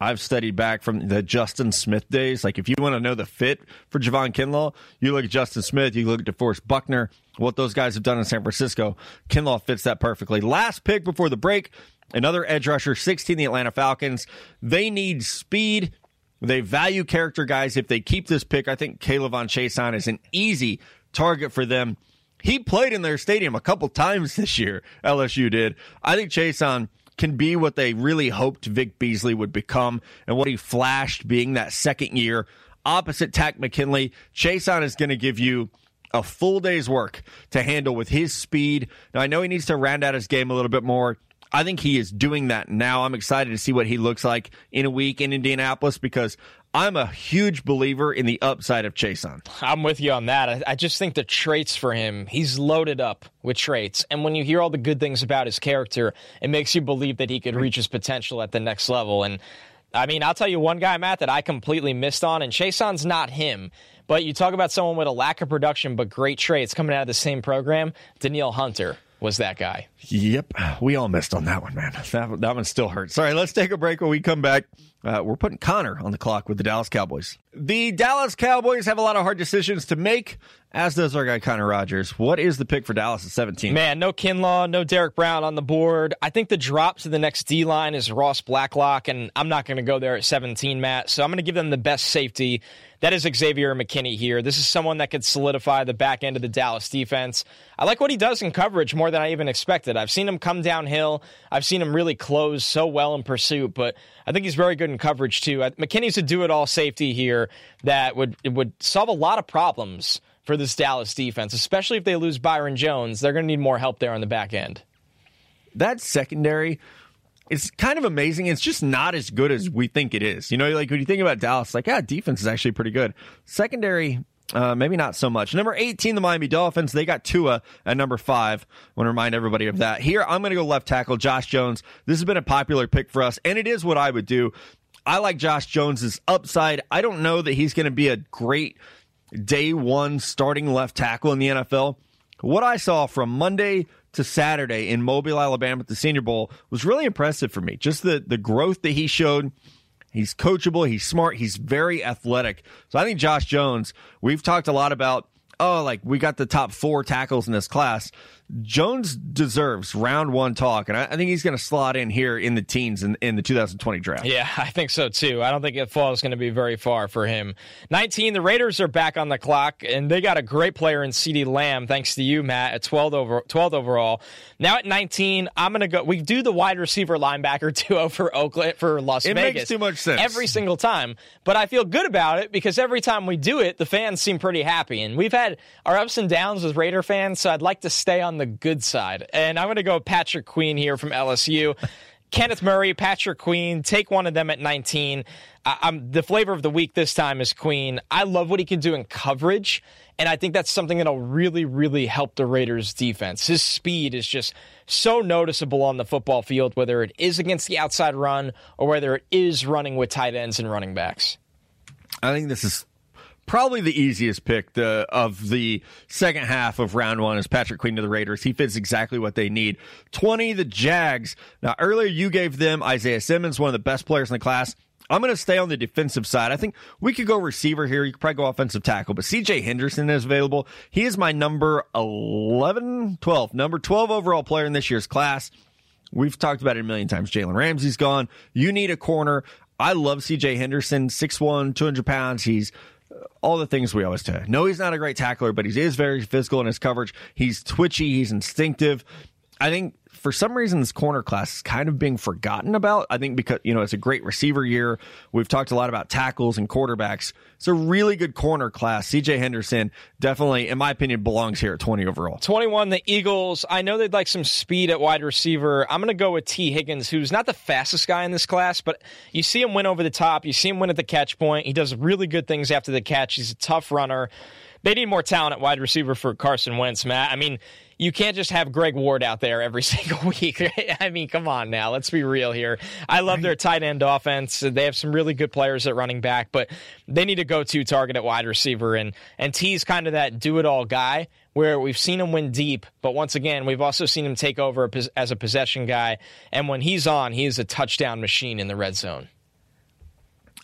I've studied back from the Justin Smith days. Like, if you want to know the fit for Javon Kinlaw, you look at Justin Smith, you look at DeForest Buckner, what those guys have done in San Francisco. Kinlaw fits that perfectly. Last pick before the break, another edge rusher, 16, the Atlanta Falcons. They need speed. They value character guys. If they keep this pick, I think K'Lavon Chaisson is an easy target for them. He played in their stadium a couple times this year. LSU did. I think Chaisson can be what they really hoped Vic Beasley would become and what he flashed being that second year opposite Takk McKinley. Chaisson is going to give you a full day's work to handle with his speed. Now, I know he needs to round out his game a little bit more. I think he is doing that now. I'm excited to see what he looks like in a week in Indianapolis because I'm a huge believer in the upside of Chaisson. I'm with you on that. I, I, just think the traits for him, he's loaded up with traits. And when you hear all the good things about his character, it makes you believe that he could reach his potential at the next level. And I mean, I'll tell you one guy, Matt, that I completely missed on, and Chaisson's not him. But you talk about someone with a lack of production but great traits coming out of the same program, Danielle Hunter was that guy. Yep. We all missed on that one, man. That, that one still hurts. Sorry, let's take a break when we come back. Uh, we're putting Connor on the clock with the Dallas Cowboys. The Dallas Cowboys have a lot of hard decisions to make, as does our guy Connor Rogers. What is the pick for Dallas at 17? Man, no Kinlaw, no Derrick Brown on the board. I think the drop to the next D line is Ross Blacklock, and I'm not going to go there at 17, Matt. So I'm going to give them the best safety that is Xavier McKinney here. This is someone that could solidify the back end of the Dallas defense. I like what he does in coverage more than I even expected. I've seen him come downhill. I've seen him really close so well in pursuit, but I think he's very good in coverage too. McKinney's a do-it-all safety here that would would solve a lot of problems for this Dallas defense, especially if they lose Byron Jones. They're going to need more help there on the back end. That secondary it's kind of amazing. It's just not as good as we think it is. You know, like when you think about Dallas, like, yeah, defense is actually pretty good. Secondary, uh, maybe not so much. Number 18, the Miami Dolphins. They got Tua at number five. I want to remind everybody of that. Here, I'm going to go left tackle, Josh Jones. This has been a popular pick for us, and it is what I would do. I like Josh Jones's upside. I don't know that he's going to be a great day one starting left tackle in the NFL. What I saw from Monday to Saturday in Mobile, Alabama at the Senior Bowl was really impressive for me. Just the, the growth that he showed. He's coachable, he's smart, he's very athletic. So I think Josh Jones, we've talked a lot about, oh, like we got the top four tackles in this class. Jones deserves round one talk, and I, I think he's going to slot in here in the teens in, in the 2020 draft. Yeah, I think so too. I don't think it falls going to be very far for him. 19, the Raiders are back on the clock, and they got a great player in CeeDee Lamb, thanks to you, Matt, at 12 over 12 overall. Now at 19, I'm going to go. We do the wide receiver linebacker duo for Oakland for Las it Vegas. makes too much sense every single time, but I feel good about it because every time we do it, the fans seem pretty happy, and we've had our ups and downs with Raider fans, so I'd like to stay on the good side. And I'm going to go Patrick Queen here from LSU. Kenneth Murray, Patrick Queen, take one of them at 19. I'm the flavor of the week this time is Queen. I love what he can do in coverage, and I think that's something that'll really, really help the Raiders' defense. His speed is just so noticeable on the football field, whether it is against the outside run or whether it is running with tight ends and running backs. I think this is probably the easiest pick the, of the second half of round one is Patrick Queen to the Raiders. He fits exactly what they need. 20, the Jags. Now, earlier you gave them Isaiah Simmons, one of the best players in the class. I'm going to stay on the defensive side. I think we could go receiver here. You could probably go offensive tackle, but CJ Henderson is available. He is my number 11, 12, number 12 overall player in this year's class. We've talked about it a million times. Jalen Ramsey's gone. You need a corner. I love CJ Henderson, 6'1, 200 pounds. He's all the things we always say. No, he's not a great tackler, but he is very physical in his coverage. He's twitchy, he's instinctive. I think for some reason this corner class is kind of being forgotten about. I think because you know it's a great receiver year. We've talked a lot about tackles and quarterbacks. It's a really good corner class. CJ Henderson definitely, in my opinion, belongs here at 20 overall. 21, the Eagles. I know they'd like some speed at wide receiver. I'm going to go with Tee Higgins, who's not the fastest guy in this class, but you see him win over the top. You see him win at the catch point. He does really good things after the catch. He's a tough runner. They need more talent at wide receiver for Carson Wentz, Matt. I mean, you can't just have Greg Ward out there every single week. Right? I mean, come on now. Let's be real here. I love their tight end offense. They have some really good players at running back, but they need a go to target at wide receiver. And, and Tee's kind of that do it all guy where we've seen him win deep, but once again, we've also seen him take over as a possession guy. And when he's on, he is a touchdown machine in the red zone.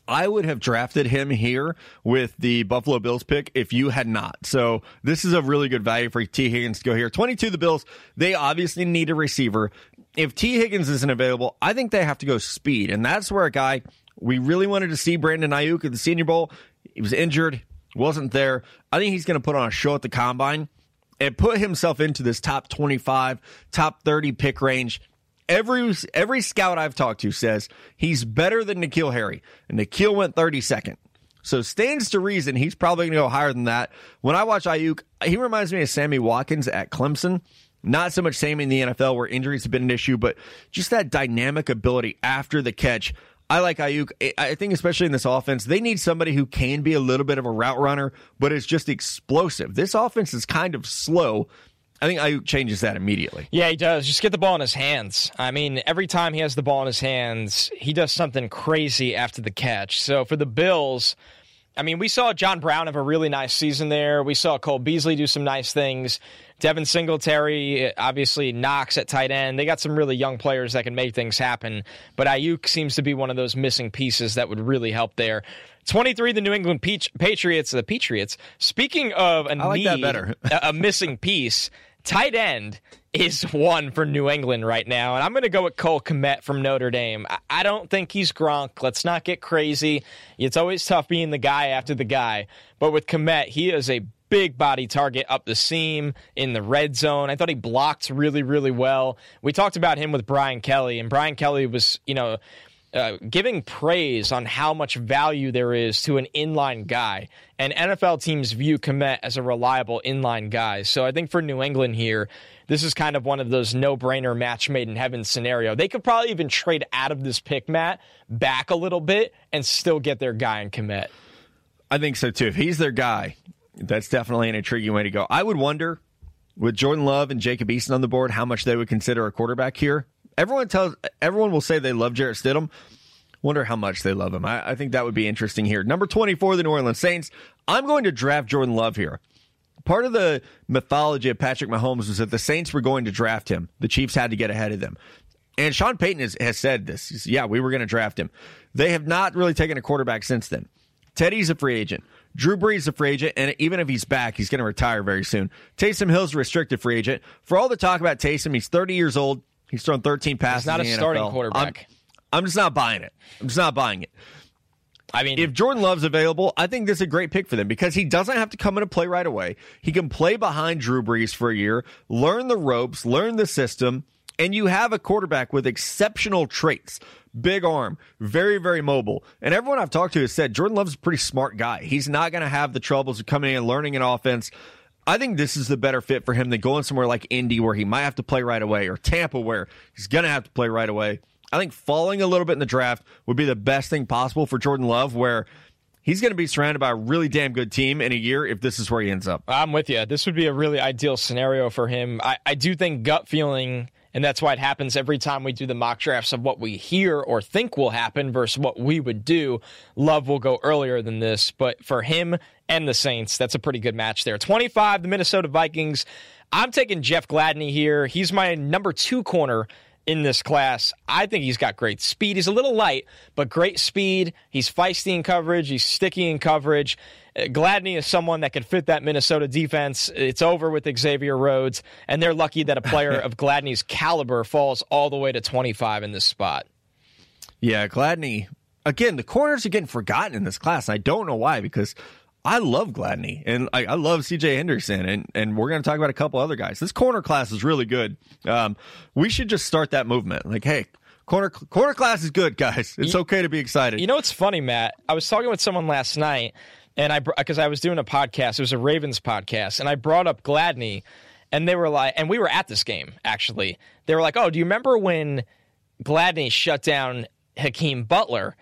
I would have drafted him here with the Buffalo Bills pick if you had not. So this is a really good value for Tee Higgins to go here. 22 the Bills, they obviously need a receiver. If Tee Higgins isn't available, I think they have to go speed. And that's where a guy we really wanted to see Brandon Aiyuk at the Senior Bowl. He was injured, wasn't there. I think he's going to put on a show at the combine and put himself into this top 25, top 30 pick range every every scout I've talked to says he's better than N'Keal Harry, and N'Keal went 32nd. So stands to reason he's probably going to go higher than that. When I watch Aiyuk, he reminds me of Sammy Watkins at Clemson. Not so much Sammy in the NFL where injuries have been an issue, but just that dynamic ability after the catch. I like Aiyuk. I think especially in this offense, they need somebody who can be a little bit of a route runner, but is just explosive. This offense is kind of slow. I think Aiyuk changes that immediately. Yeah, he does. Just get the ball in his hands. I mean, every time he has the ball in his hands, he does something crazy after the catch. So for the Bills, I mean, we saw John Brown have a really nice season there. We saw Cole Beasley do some nice things. Devin Singletary, obviously Knox at tight end. They got some really young players that can make things happen. But Aiyuk seems to be one of those missing pieces that would really help there. 23, the New England Peach, Patriots, the Patriots. Speaking of a I like need, that better. a, a missing piece, tight end is one for New England right now. And I'm going to go with Cole Kmet from Notre Dame. I, don't think he's Gronk. Let's not get crazy. It's always tough being the guy after the guy. But with Kmet, he is a big body target up the seam in the red zone. I thought he blocked really, really well. We talked about him with Brian Kelly, and Brian Kelly was, you know, uh, giving praise on how much value there is to an inline guy. And NFL teams view Kmet as a reliable inline guy. So I think for New England here, this is kind of one of those no brainer match made in heaven scenario. They could probably even trade out of this pick, Matt, back a little bit and still get their guy in Kmet. I think so too. If he's their guy, that's definitely an intriguing way to go. I would wonder with Jordan Love and Jacob Eason on the board how much they would consider a quarterback here. Everyone tells everyone will say they love Jarrett Stidham. Wonder how much they love him. I, I think that would be interesting here. Number 24, the New Orleans Saints. I'm going to draft Jordan Love here. Part of the mythology of Patrick Mahomes was that the Saints were going to draft him. The Chiefs had to get ahead of them. And Sean Payton has, has said this. Yeah, we were going to draft him. They have not really taken a quarterback since then. Teddy's a free agent. Drew Brees is a free agent, and even if he's back, he's going to retire very soon. Taysom Hill's a restricted free agent. For all the talk about Taysom, he's 30 years old. He's thrown 13 passes. He's not a starting NFL. quarterback. I'm, I'm just not buying it. I'm just not buying it. I mean, If Jordan Love's available, I think this is a great pick for them because he doesn't have to come in and play right away. He can play behind Drew Brees for a year, learn the ropes, learn the system, and you have a quarterback with exceptional traits. Big arm, very, very mobile. And everyone I've talked to has said Jordan Love's a pretty smart guy. He's not going to have the troubles of coming in and learning an offense. I think this is the better fit for him than going somewhere like Indy where he might have to play right away or Tampa where he's going to have to play right away. I think falling a little bit in the draft would be the best thing possible for Jordan Love where he's going to be surrounded by a really damn good team in a year if this is where he ends up. I'm with you. This would be a really ideal scenario for him. I, I do think gut feeling, and that's why it happens every time we do the mock drafts of what we hear or think will happen versus what we would do. Love will go earlier than this, but for him and the Saints, that's a pretty good match there. 25, the Minnesota Vikings. I'm taking Jeff Gladney here. He's my number two corner in this class. I think he's got great speed. He's a little light, but great speed. He's feisty in coverage. He's sticky in coverage. Gladney is someone that could fit that Minnesota defense. It's over with Xavier Rhodes, and they're lucky that a player of Gladney's caliber falls all the way to 25 in this spot. Yeah, Gladney. Again, the corners are getting forgotten in this class. I don't know why because I love Gladney and I, I love CJ Henderson and, and we're going to talk about a couple other guys. This corner class is really good. Um, we should just start that movement. Like, hey, corner corner class is good, guys. It's You- okay to be excited. You know what's funny, Matt? I was talking with someone last night, and I because I was doing a podcast. It was a Ravens podcast, and I brought up Gladney, and they were like, and we were at this game actually. They were like, "Oh, do you remember when Gladney shut down Hakeem Butler?"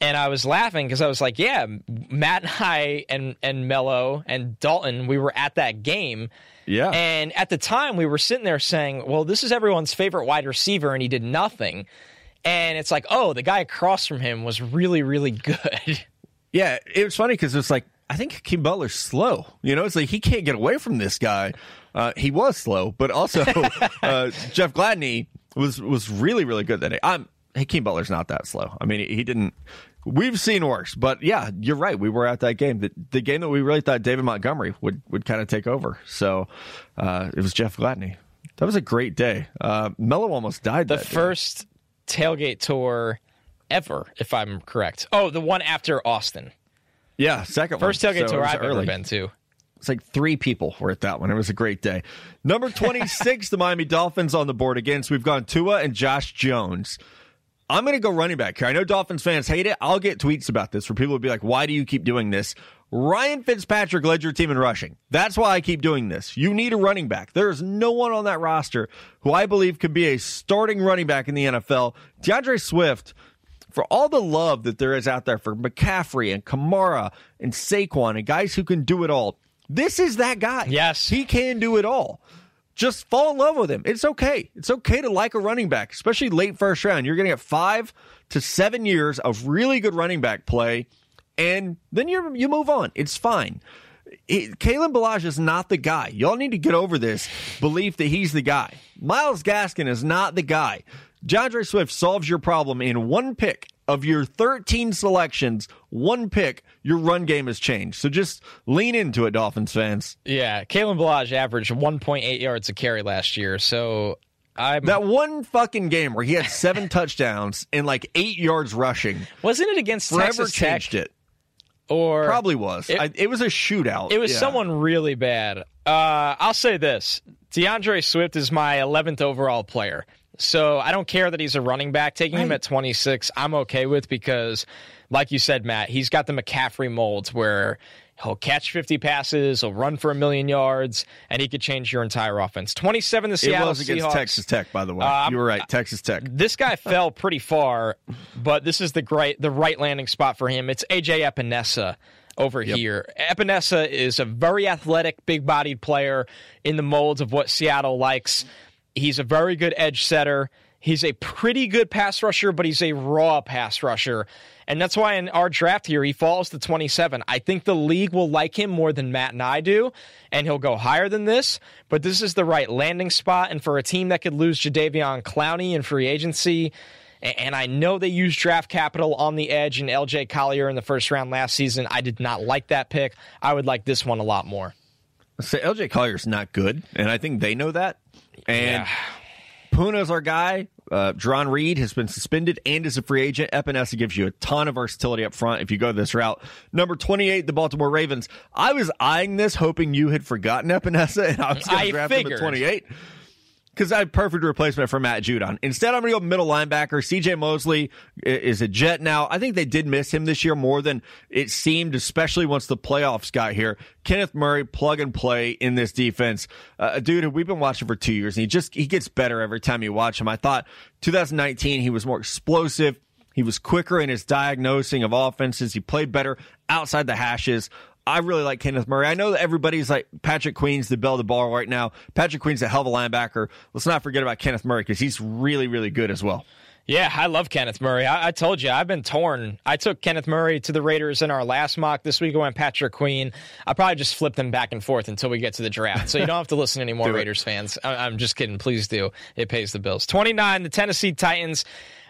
And I was laughing because I was like, "Yeah, Matt and I and and Mello and Dalton, we were at that game." yeah. And at the time, we were sitting there saying, well, this is everyone's favorite wide receiver, and he did nothing. And it's like, oh, the guy across from him was really, really good. Yeah, it was funny because it's like I think Hakeem Butler's slow. You know, it's like he can't get away from this guy. Uh, he was slow, but also uh, Jeff Gladney was was really really good that day. I'm Hakeem Butler's not that slow. I mean, he, he didn't. We've seen worse, but yeah, you're right. We were at that game, the, the game that we really thought David Montgomery would would kind of take over. So uh, it was Jeff Gladney. That was a great day. Uh, Mello almost died. The that day. first tailgate tour ever, if I'm correct. Oh, the one after Austin. yeah, second First one. tailgate So tour I've ever early. been to. It's like three people were at that one. It was a great day. Number 26, the Miami Dolphins on the board again. So we've gone Tua and Josh Jones. I'm going to go running back here. I know Dolphins fans hate it. I'll get tweets about this where people will be like, why do you keep doing this? Ryan Fitzpatrick led your team in rushing. That's why I keep doing this. You need a running back. There is no one on that roster who I believe could be a starting running back in the NFL. DeAndre Swift, for all the love that there is out there for McCaffrey and Kamara and Saquon and guys who can do it all, this is that guy. Yes. He can do it all. Just fall in love with him. It's okay. It's okay to like a running back, especially late first round. You're going to get five to seven years of really good running back play, and then you you move on. It's fine. It, Kalen Ballage is not the guy. Y'all need to get over this belief that he's the guy. Myles Gaskin is not the guy. DeAndre Swift solves your problem in one pick of your 13 selections. One pick, your run game has changed. So just lean into it, Dolphins fans. Yeah, Kalen Ballage averaged 1.8 yards a carry last year. So I'm. That one fucking game where he had seven touchdowns and like eight yards rushing wasn't it against forever Texas Tech? changed it. Or Probably was. It- I, it was a shootout. It was Yeah. someone really bad. Uh, I'll say this: DeAndre Swift is my 11th overall player. So I don't care that he's a running back. Taking him at 26, I'm okay with because, like you said, Matt, he's got the McCaffrey molds where he'll catch 50 passes, he'll run for a million yards, and he could change your entire offense. 27, the It Seattle was against Seahawks. Texas Tech, by the way. Um, you were right. Texas Tech. This guy fell pretty far, but this is the great the right landing spot for him. It's AJ Epenesa over here. Epinesa is a very athletic, big-bodied player in the molds of what Seattle likes. He's a very good edge setter. He's a pretty good pass rusher, but he's a raw pass rusher. And that's why in our draft here, he falls to 27. I think the league will like him more than Matt and I do, and he'll go higher than this. But this is the right landing spot. And for a team that could lose Jadeveon Clowney in free agency, And I know they used draft capital on the edge and LJ Collier in the first round last season. I did not like that pick. I would like this one a lot more. So LJ Collier's not good, and I think they know that. And yeah. Poona's our guy. Uh, Reed has been suspended and is a free agent. Epenesa gives you a ton of versatility up front if you go this route. Number 28, the Baltimore Ravens. I was eyeing this, hoping you had forgotten Epenesa, and I was going to draft figured. him at 28 because I have perfect replacement for Matt Judon. Instead, I'm going to go middle linebacker. CJ Mosley is a Jet now. I think they did miss him this year more than it seemed, especially once the playoffs got here. Kenneth Murray, plug and play in this defense. Uh, a dude who we've been watching for two years, and he just he gets better every time you watch him. I thought 2019 he was more explosive. He was quicker in his diagnosing of offenses. He played better outside the hashes. I really like Kenneth Murray. I know that everybody's like Patrick Queen's the bell of the ball right now. Patrick Queen's a hell of a linebacker. Let's not forget about Kenneth Murray because he's really, really good as well. Yeah, I love Kenneth Murray. I, I, told you, I've been torn. I took Kenneth Murray to the Raiders in our last mock. This week I went Patrick Queen. I probably just flip them back and forth until we get to the draft. So you don't have to listen anymore, Raiders fans. I, I'm just kidding. Please do. It pays the bills. 29, the Tennessee Titans.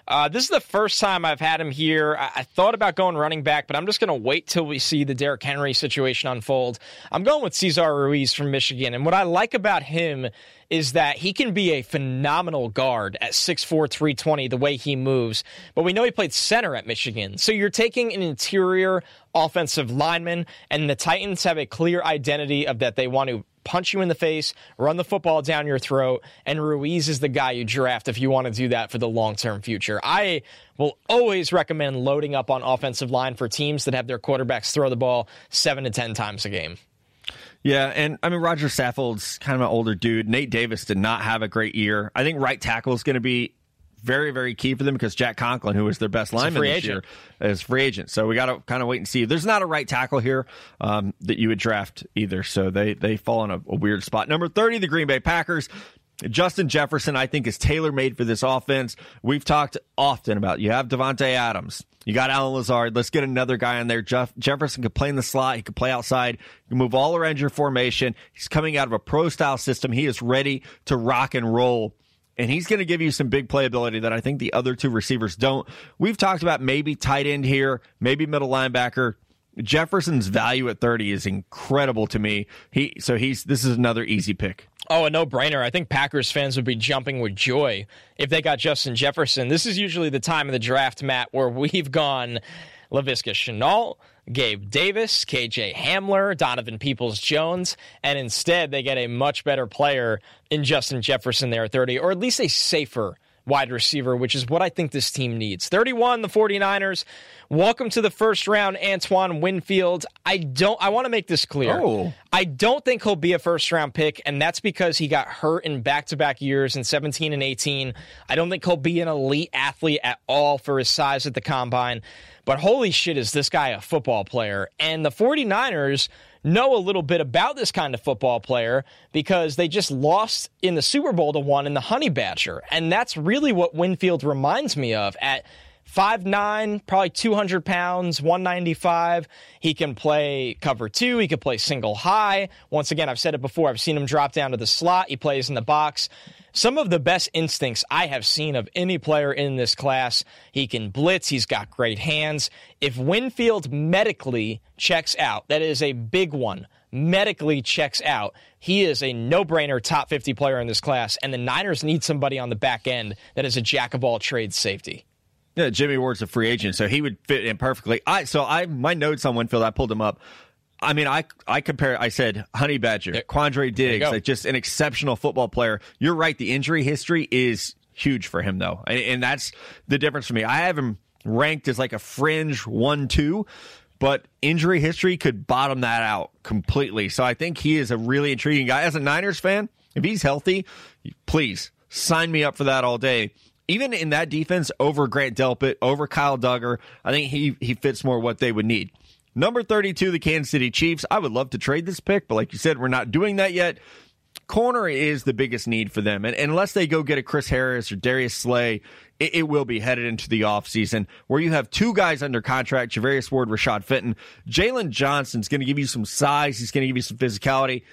Uh, this is the first time I've had him here. I, I thought about going running back, but I'm just going to wait till we see the Derrick Henry situation unfold. I'm going with Cesar Ruiz from Michigan. And what I like about him is that he can be a phenomenal guard at 6'4, 320, the way he moves. But we know he played center at Michigan. So you're taking an interior offensive lineman, and the Titans have a clear identity of that they want to punch you in the face, run the football down your throat, and Ruiz is the guy you draft if you want to do that for the long term future. I will always recommend loading up on offensive line for teams that have their quarterbacks throw the ball seven to 10 times a game. Yeah, and I mean Roger Saffold's kind of an older dude. Nate Davis did not have a great year. I think right tackle is going to be very, very key for them because Jack Conklin, who was their best lineman this agent. year, is free agent. So we got to kind of wait and see. There's not a right tackle here um, that you would draft either. So they they fall in a, a weird spot. Number 30, the Green Bay Packers. Justin Jefferson, I think, is tailor made for this offense. We've talked often about you have Davante Adams. You got Allen Lazard. Let's get another guy in there. Jeff, Jefferson could play in the slot. He could play outside. He can move all around your formation. He's coming out of a pro style system. He is ready to rock and roll and he's going to give you some big playability that I think the other two receivers don't. We've talked about maybe tight end here, maybe middle linebacker. Jefferson's value at 30 is incredible to me. He so he's this is another easy pick. Oh, a no-brainer. I think Packers fans would be jumping with joy if they got Justin Jefferson. This is usually the time of the draft, Matt, where we've gone Laviska Shenault, Gabe Davis, KJ Hamler, Donovan Peoples Jones, and instead they get a much better player in Justin Jefferson there at 30, or at least a safer wide receiver, which is what I think this team needs. 31, the 49ers. Welcome to the first round, Antoine Winfield. I don't I want to make this clear. Oh. I don't think he'll be a first round pick, and that's because he got hurt in back to back years in 17 and 18. I don't think he'll be an elite athlete at all for his size at the combine. But holy shit, is this guy a football player? And the 49ers know a little bit about this kind of football player because they just lost in the Super Bowl to one in the Honey Badger. And that's really what Winfield reminds me of at Five nine, probably 200 pounds, 195. He can play cover two. He can play single high. Once again, I've said it before. I've seen him drop down to the slot. He plays in the box some of the best instincts I have seen of any player in this class. He can blitz, he's got great hands. If Winfield medically checks out, that is a big one. Medically checks out. He is a no brainer top 50 player in this class, and the Niners need somebody on the back end that is a jack of all trades safety. Yeah, Jimmy Ward's a free agent, so he would fit in perfectly. I so I my notes on Winfield, I pulled him up. I mean, I I compare. I said Honey Badger, yeah. Quandre Diggs, like just an exceptional football player. You're right. The injury history is huge for him, though, and, and that's the difference for me. I have him ranked as like a fringe one-two, but injury history could bottom that out completely. So I think he is a really intriguing guy. As a Niners fan, if he's healthy, please sign me up for that all day. Even in that defense over Grant Delpit, over Kyle Dugger, I think he he fits more what they would need. Number 32, the Kansas City Chiefs. I would love to trade this pick, but like you said, we're not doing that yet. Corner is the biggest need for them. And, unless they go get a Chris Harris or Darius Slay, it, it, will be headed into the offseason where you have two guys under contract, Javarius Ward, Rashad Fenton. Jaylon Johnson's going to give you some size. He's going to give you some physicality.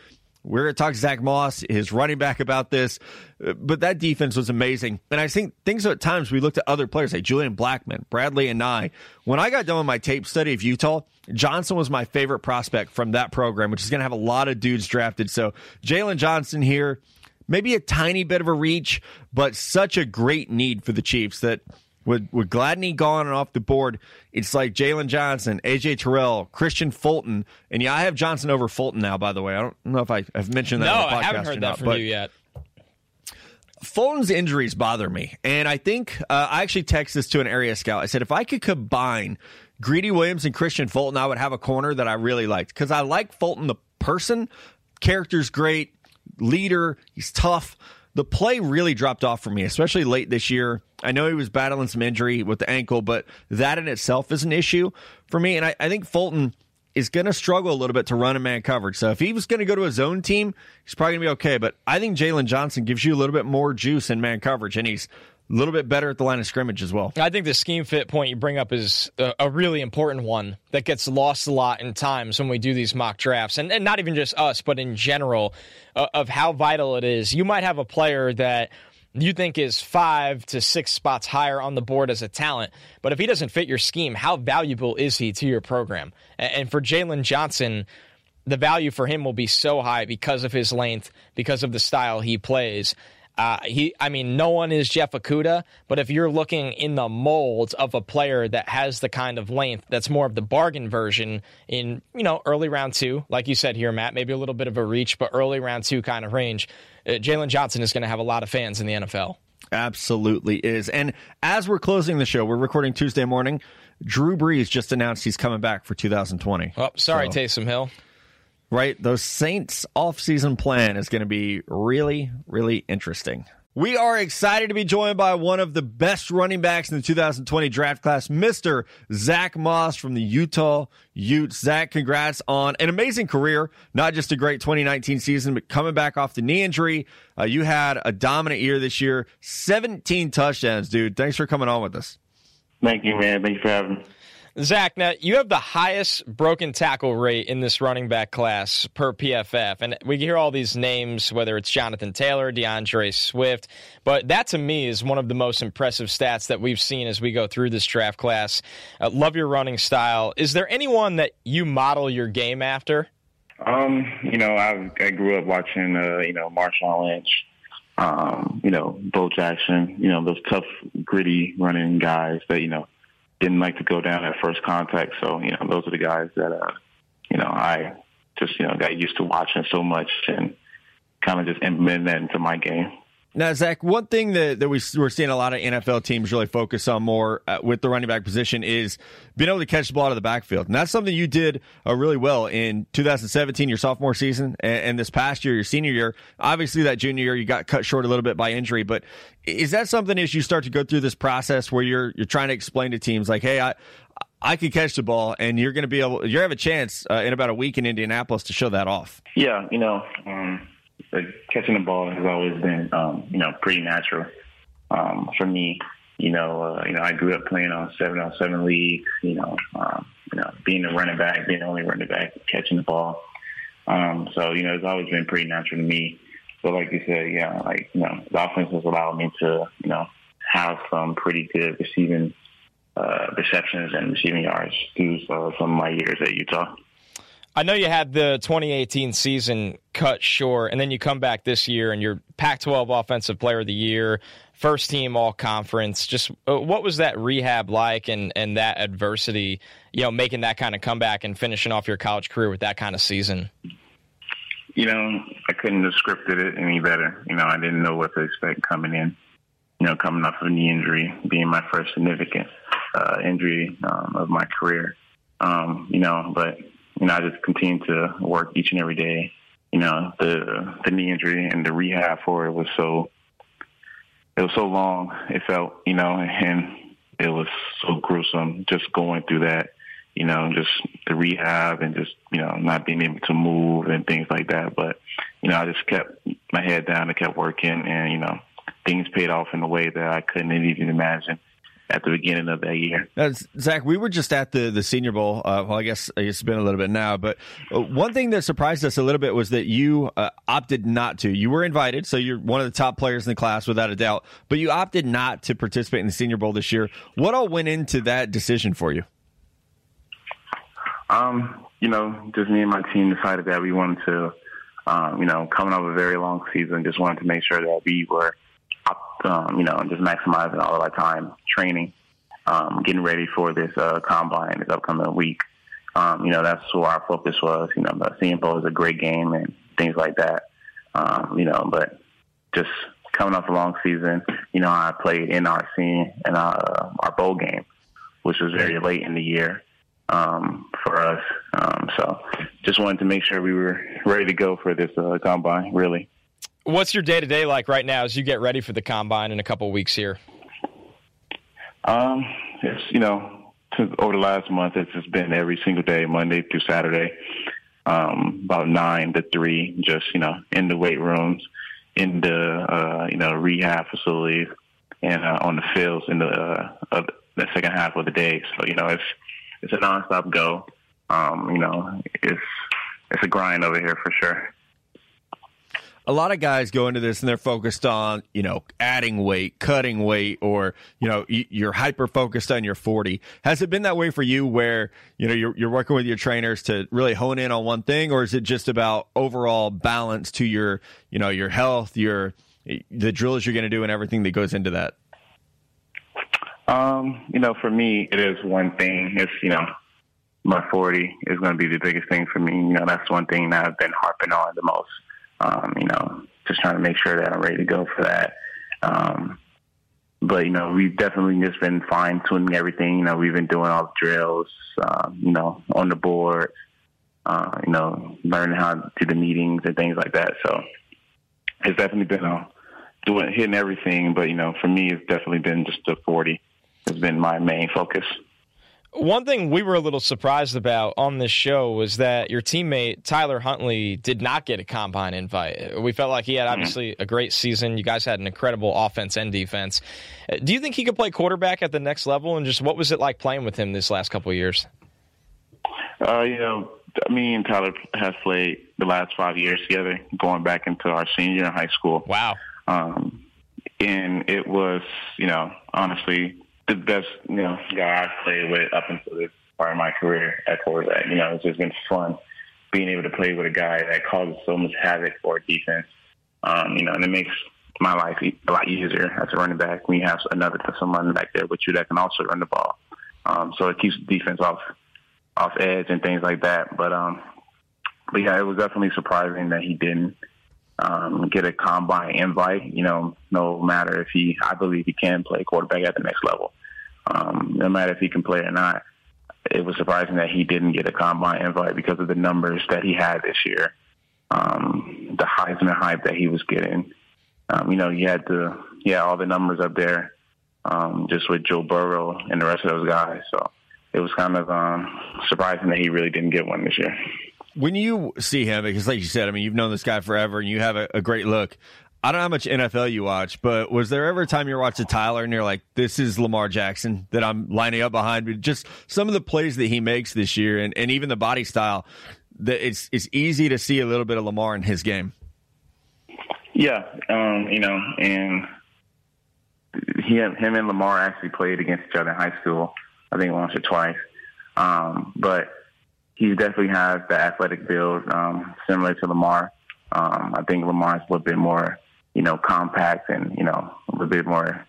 We're going to talk Zack Moss, his running back, about this. Uh, but that defense was amazing. And I think things at times we looked at other players like Julian Blackmon, Bradley, and Anae. When I got done with my tape study of Utah, Johnson was my favorite prospect from that program, which is going to have a lot of dudes drafted. So Jaylon Johnson here, maybe a tiny bit of a reach, but such a great need for the Chiefs that with with Gladney gone and off the board, it's like Jaylon Johnson, AJ Terrell, Kristian Fulton, and yeah, I have Johnson over Fulton now. By the way, I don't know if I, have mentioned that. No, on the podcast I haven't heard that not, from you yet. Fulton's injuries bother me, and I think uh, I actually texted this to an area scout. I said if I could combine Greedy Williams and Kristian Fulton, I would have a corner that I really liked because I like Fulton the person, character's great, leader, he's tough the play really dropped off for me, especially late this year. I know he was battling some injury with the ankle, but that in itself is an issue for me. And I, I think Fulton is going to struggle a little bit to run in man coverage. So if he was going to go to his own team, he's probably going to be okay. But I think Jaylon Johnson gives you a little bit more juice in man coverage, and he's a little bit better at the line of scrimmage as well. I think the scheme fit point you bring up is a, a, really important one that gets lost a lot in times when we do these mock drafts, and, and not even just us, but in general, uh, of how vital it is. You might have a player that you think is five to six spots higher on the board as a talent, but if he doesn't fit your scheme, how valuable is he to your program? And, and for Jaylon Johnson, the value for him will be so high because of his length, because of the style he plays. Uh, he, I mean, no one is Jeff Okudah, but if you're looking in the mold of a player that has the kind of length that's more of the bargain version in, you know, early round two, like you said here, Matt, maybe a little bit of a reach, but early round two kind of range, uh, Jaylon Johnson is going to have a lot of fans in the NFL. Absolutely is. And as we're closing the show, we're recording Tuesday morning. Drew Brees just announced he's coming back for 2020. Oh, sorry, so. Taysom Hill right? Those Saints offseason plan is going to be really, really interesting. We are excited to be joined by one of the best running backs in the 2020 draft class, Mr. Zack Moss from the Utah Utes. Zack, congrats on an amazing career, not just a great 2019 season, but coming back off the knee injury. Uh, you had a dominant year this year, 17 touchdowns, dude. Thanks for coming on with us. Thank you, man. Thanks for having me. Zack, now you have the highest broken tackle rate in this running back class per PFF. And we hear all these names, whether it's Jonathan Taylor, DeAndre Swift, but that to me is one of the most impressive stats that we've seen as we go through this draft class. Uh, love your running style. Is there anyone that you model your game after? Um, you know, I, I grew up watching, uh, you know, Marshawn Lynch, um, you know, Bo Jackson, you know, those tough, gritty running guys that, you know, didn't like to go down at first contact. So, you know, those are the guys that, uh, you know, I just, you know, got used to watching so much and kind of just implemented that into my game. Now, Zack, one thing that, that we, we're seeing a lot of NFL teams really focus on more uh, with the running back position is being able to catch the ball out of the backfield. And that's something you did uh, really well in 2017, your sophomore season, and, and, this past year, your senior year. Obviously, that junior year, you got cut short a little bit by injury. But is that something as you start to go through this process where you're you're trying to explain to teams like, hey, I I could catch the ball, and you're going to be able, you have a chance uh, in about a week in Indianapolis to show that off. Yeah, you know, um, catching the ball has always been, um, you know, pretty natural um, for me. You know, uh, you know, I grew up playing on seven on seven leagues. You know, um, you know, being a running back, being the only running back, catching the ball. Um, so you know, it's always been pretty natural to me. But like you said, yeah, like you know, the offense has allowed me to, you know, have some pretty good receiving uh, receptions and receiving yards through uh, some of my years at Utah. I know you had the 2018 season cut short, and then you come back this year and you're Pac-12 Offensive Player of the Year, first team All Conference. Just uh, what was that rehab like, and and that adversity, you know, making that kind of comeback and finishing off your college career with that kind of season? You know, I couldn't have scripted it any better. You know, I didn't know what to expect coming in. You know, coming off of knee injury, being my first significant uh, injury um, of my career. Um, you know, but you know, I just continue to work each and every day. You know, the the knee injury and the rehab for it was so it was so long. It felt, you know, and it was so gruesome just going through that. You know, just the rehab and just you know not being able to move and things like that. But you know, I just kept my head down and kept working, and you know, things paid off in a way that I couldn't even imagine. At the beginning of that year. Uh, Zack, we were just at the the Senior Bowl. Uh, well, I guess it's been a little bit now, but uh, one thing that surprised us a little bit was that you uh, opted not to. You were invited, so you're one of the top players in the class without a doubt, but you opted not to participate in the Senior Bowl this year. What all went into that decision for you? Um, you know, just me and my team decided that we wanted to, um, you know, coming off a very long season, just wanted to make sure that we were, um, you know, and just maximizing all of our time training, um, getting ready for this uh, combine this upcoming week. Um, you know, that's where our focus was. You know, the Bowl is a great game and things like that. Um, you know, but just coming off a long season, you know, I played in our scene and our, our bowl game, which was very late in the year um, for us. Um, so just wanted to make sure we were ready to go for this uh, combine, really. What's your day to day like right now as you get ready for the combine in a couple weeks here? Um, it's, you know, over the last month, it's just been every single day, Monday through Saturday, um, about nine to three, just, you know, in the weight rooms, in the, uh, you know, rehab facilities and uh, on the fields in the, uh, the second half of the day. So, you know, it's, it's a nonstop go. Um, you know, it's it's a grind over here for sure. A lot of guys go into this and they're focused on, you know, adding weight, cutting weight, or, you know, you're hyper focused on your 40. Has it been that way for you where, you know, you're, you're working with your trainers to really hone in on one thing, or is it just about overall balance to your, you know, your health, your, the drills you're going to do and everything that goes into that? Um, you know, for me, it is one thing. It's, you know, my 40 is going to be the biggest thing for me. You know, that's one thing that I've been harping on the most. Um, you know, just trying to make sure that I'm ready to go for that. Um, but, you know, we've definitely just been fine tuning everything. You know, we've been doing all the drills, um, you know, on the board, uh, you know, learning how to do the meetings and things like that. So it's definitely been a, doing, hitting everything. But, you know, for me, it's definitely been just the 40 has been my main focus. One thing we were a little surprised about on this show was that your teammate Tyler Huntley did not get a combine invite. We felt like he had mm-hmm. obviously a great season. You guys had an incredible offense and defense. Uh, do you think he could play quarterback at the next level? And just what was it like playing with him this last couple of years? Uh, you know, me and Tyler has played the last five years together, going back into our senior in high school. Wow. Um, and it was, you know, honestly the best, you know, guy I've played with up until this part of my career at quarterback. You know, it's just been fun being able to play with a guy that causes so much havoc for defense. Um, you know, and it makes my life a lot easier as a running back when you have another someone back there with you that can also run the ball. Um, so it keeps the defense off off edge and things like that. But um, but yeah, it was definitely surprising that he didn't um, get a combine invite. You know, no matter if he, I believe he can play quarterback at the next level. Um, no matter if he can play or not. It was surprising that he didn't get a combine invite because of the numbers that he had this year. Um, the Heisman hype that he was getting. Um, you know, he had the yeah all the numbers up there, um, just with Joe Burrow and the rest of those guys. So it was kind of um, surprising that he really didn't get one this year. When you see him, because like you said, I mean, you've known this guy forever, and you have a, a great look. I don't know how much NFL you watch, but was there ever a time you're watching Tyler and you're like, this is Lamar Jackson that I'm lining up behind? Just some of the plays that he makes this year and, and even the body style, that it's it's easy to see a little bit of Lamar in his game. Yeah, um, you know, and he him and Lamar actually played against each other in high school. I think once or twice. Um, but he definitely has the athletic build um, similar to Lamar. Um, I think Lamar's a little bit more you know, compact and, you know, a bit more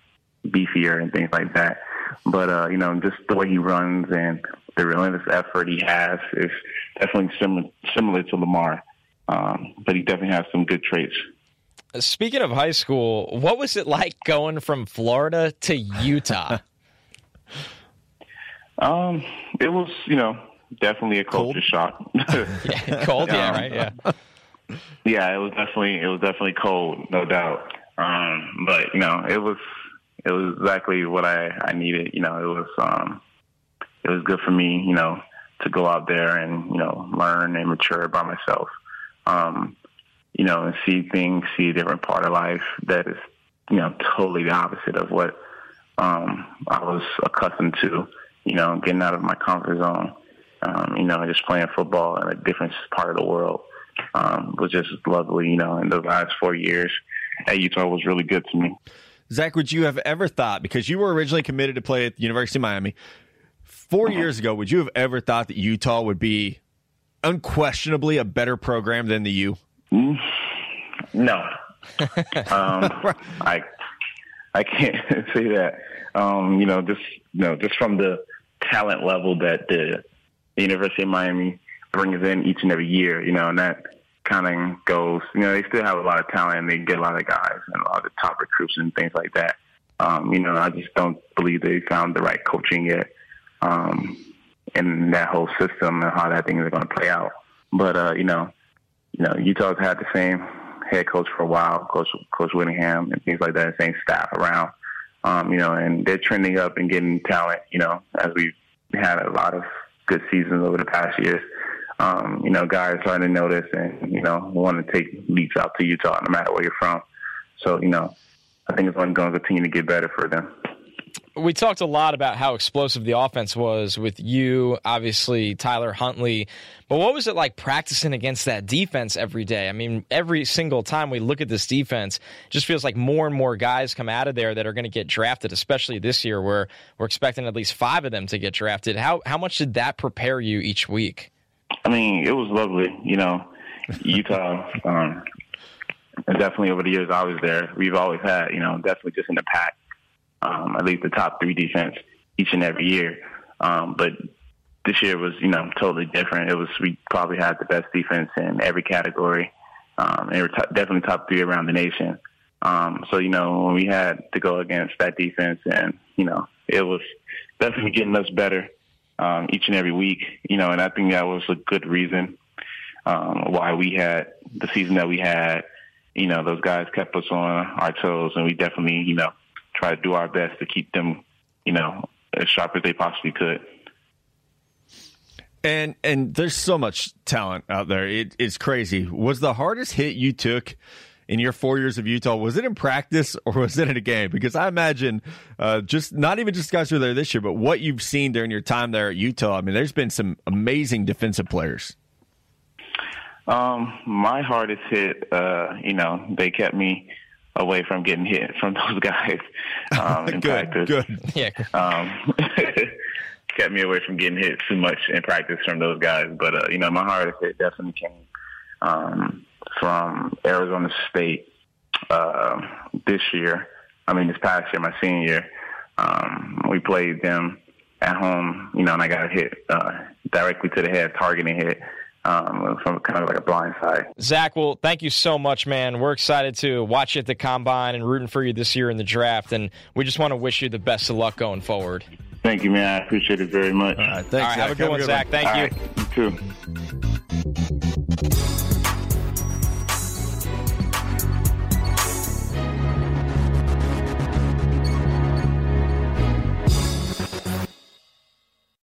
beefier and things like that. But, uh, you know, just the way he runs and the relentless effort he has is definitely similar, similar to Lamar. Um, but he definitely has some good traits. Speaking of high school, what was it like going from Florida to Utah? um, it was, you know, definitely a culture cold. shock. yeah, cold, yeah, um, right, yeah. Yeah, it was definitely it was definitely cold, no doubt. Um, but you know, it was it was exactly what I I needed. You know, it was um, it was good for me. You know, to go out there and you know learn and mature by myself. Um, you know, and see things, see a different part of life that is you know totally the opposite of what um, I was accustomed to, you know, getting out of my comfort zone, um, you know, just playing football in a different part of the world um, was just lovely, you know, in the last four years at Utah was really good to me. Zack, would you have ever thought, because you were originally committed to play at the University of Miami, 4 uh-huh. years ago, would you have ever thought that Utah would be unquestionably a better program than the U? Mm, no. um, I I can't say that. Um, you know, just you know, just from the talent level that the, the University of Miami brings in each and every year, you know, and that kind of goes. You know, they still have a lot of talent and they get a lot of guys and a lot of top recruits and things like that. Um, you know, I just don't believe they found the right coaching yet um, in that whole system and how that thing is going to play out. But uh, you know, you know, Utah's had the same head coach for a while, Coach Coach Whittingham and things like that, same staff around. Um, you know, and they're trending up and getting talent. You know, as we've had a lot of good seasons over the past years. Um, you know, guys starting to notice and you know want to take leaps out to Utah, no matter where you're from. So you know, I think it's only going to continue to get better for them we talked a lot about how explosive the offense was with you, obviously Tyler Huntley. But what was it like practicing against that defense every day? I mean, every single time we look at this defense, just feels like more and more guys come out of there that are going to get drafted, especially this year where we're expecting at least five of them to get drafted. How how much did that prepare you each week? I mean, it was lovely. You know, Utah. um, definitely over the years I was there, we've always had, you know, definitely just in the pack um, at least the top three defense each and every year. Um, but this year was, you know, totally different. It was we probably had the best defense in every category, um, and we're t- definitely top three around the nation. Um, so you know, when we had to go against that defense, and you know, it was definitely getting us better um, each and every week. You know, and I think that was a good reason um, why we had the season that we had. You know, those guys kept us on our toes, and we definitely, you know, try to do our best to keep them, you know, as sharp as they possibly could. And and there's so much talent out there. It, it's crazy. Was the hardest hit you took in your four years of Utah? Was it in practice or was it in a game? Because I imagine uh, just not even just guys who are there this year, but what you've seen during your time there at Utah. I mean, there's been some amazing defensive players. Um, my hardest hit, uh, you know, they kept me away from getting hit from those guys um, in good, practice. Good. Yeah. Um, kept me away from getting hit too much in practice from those guys. But uh, you know, my hardest hit definitely came um, from Arizona State uh, this year. I mean, this past year, my senior year. Um, we played them at home, you know, and I got hit uh, directly to the head, targeting hit um, from kind of like a blind side. Zack, well, thank you so much, man. We're excited to watch you at the combine and rooting for you this year in the draft, and we just want to wish you the best of luck going forward. Thank you, man. I appreciate it very much. All right, thanks. All right, have a good have one, Zack. One. Thank All you. Right. You too.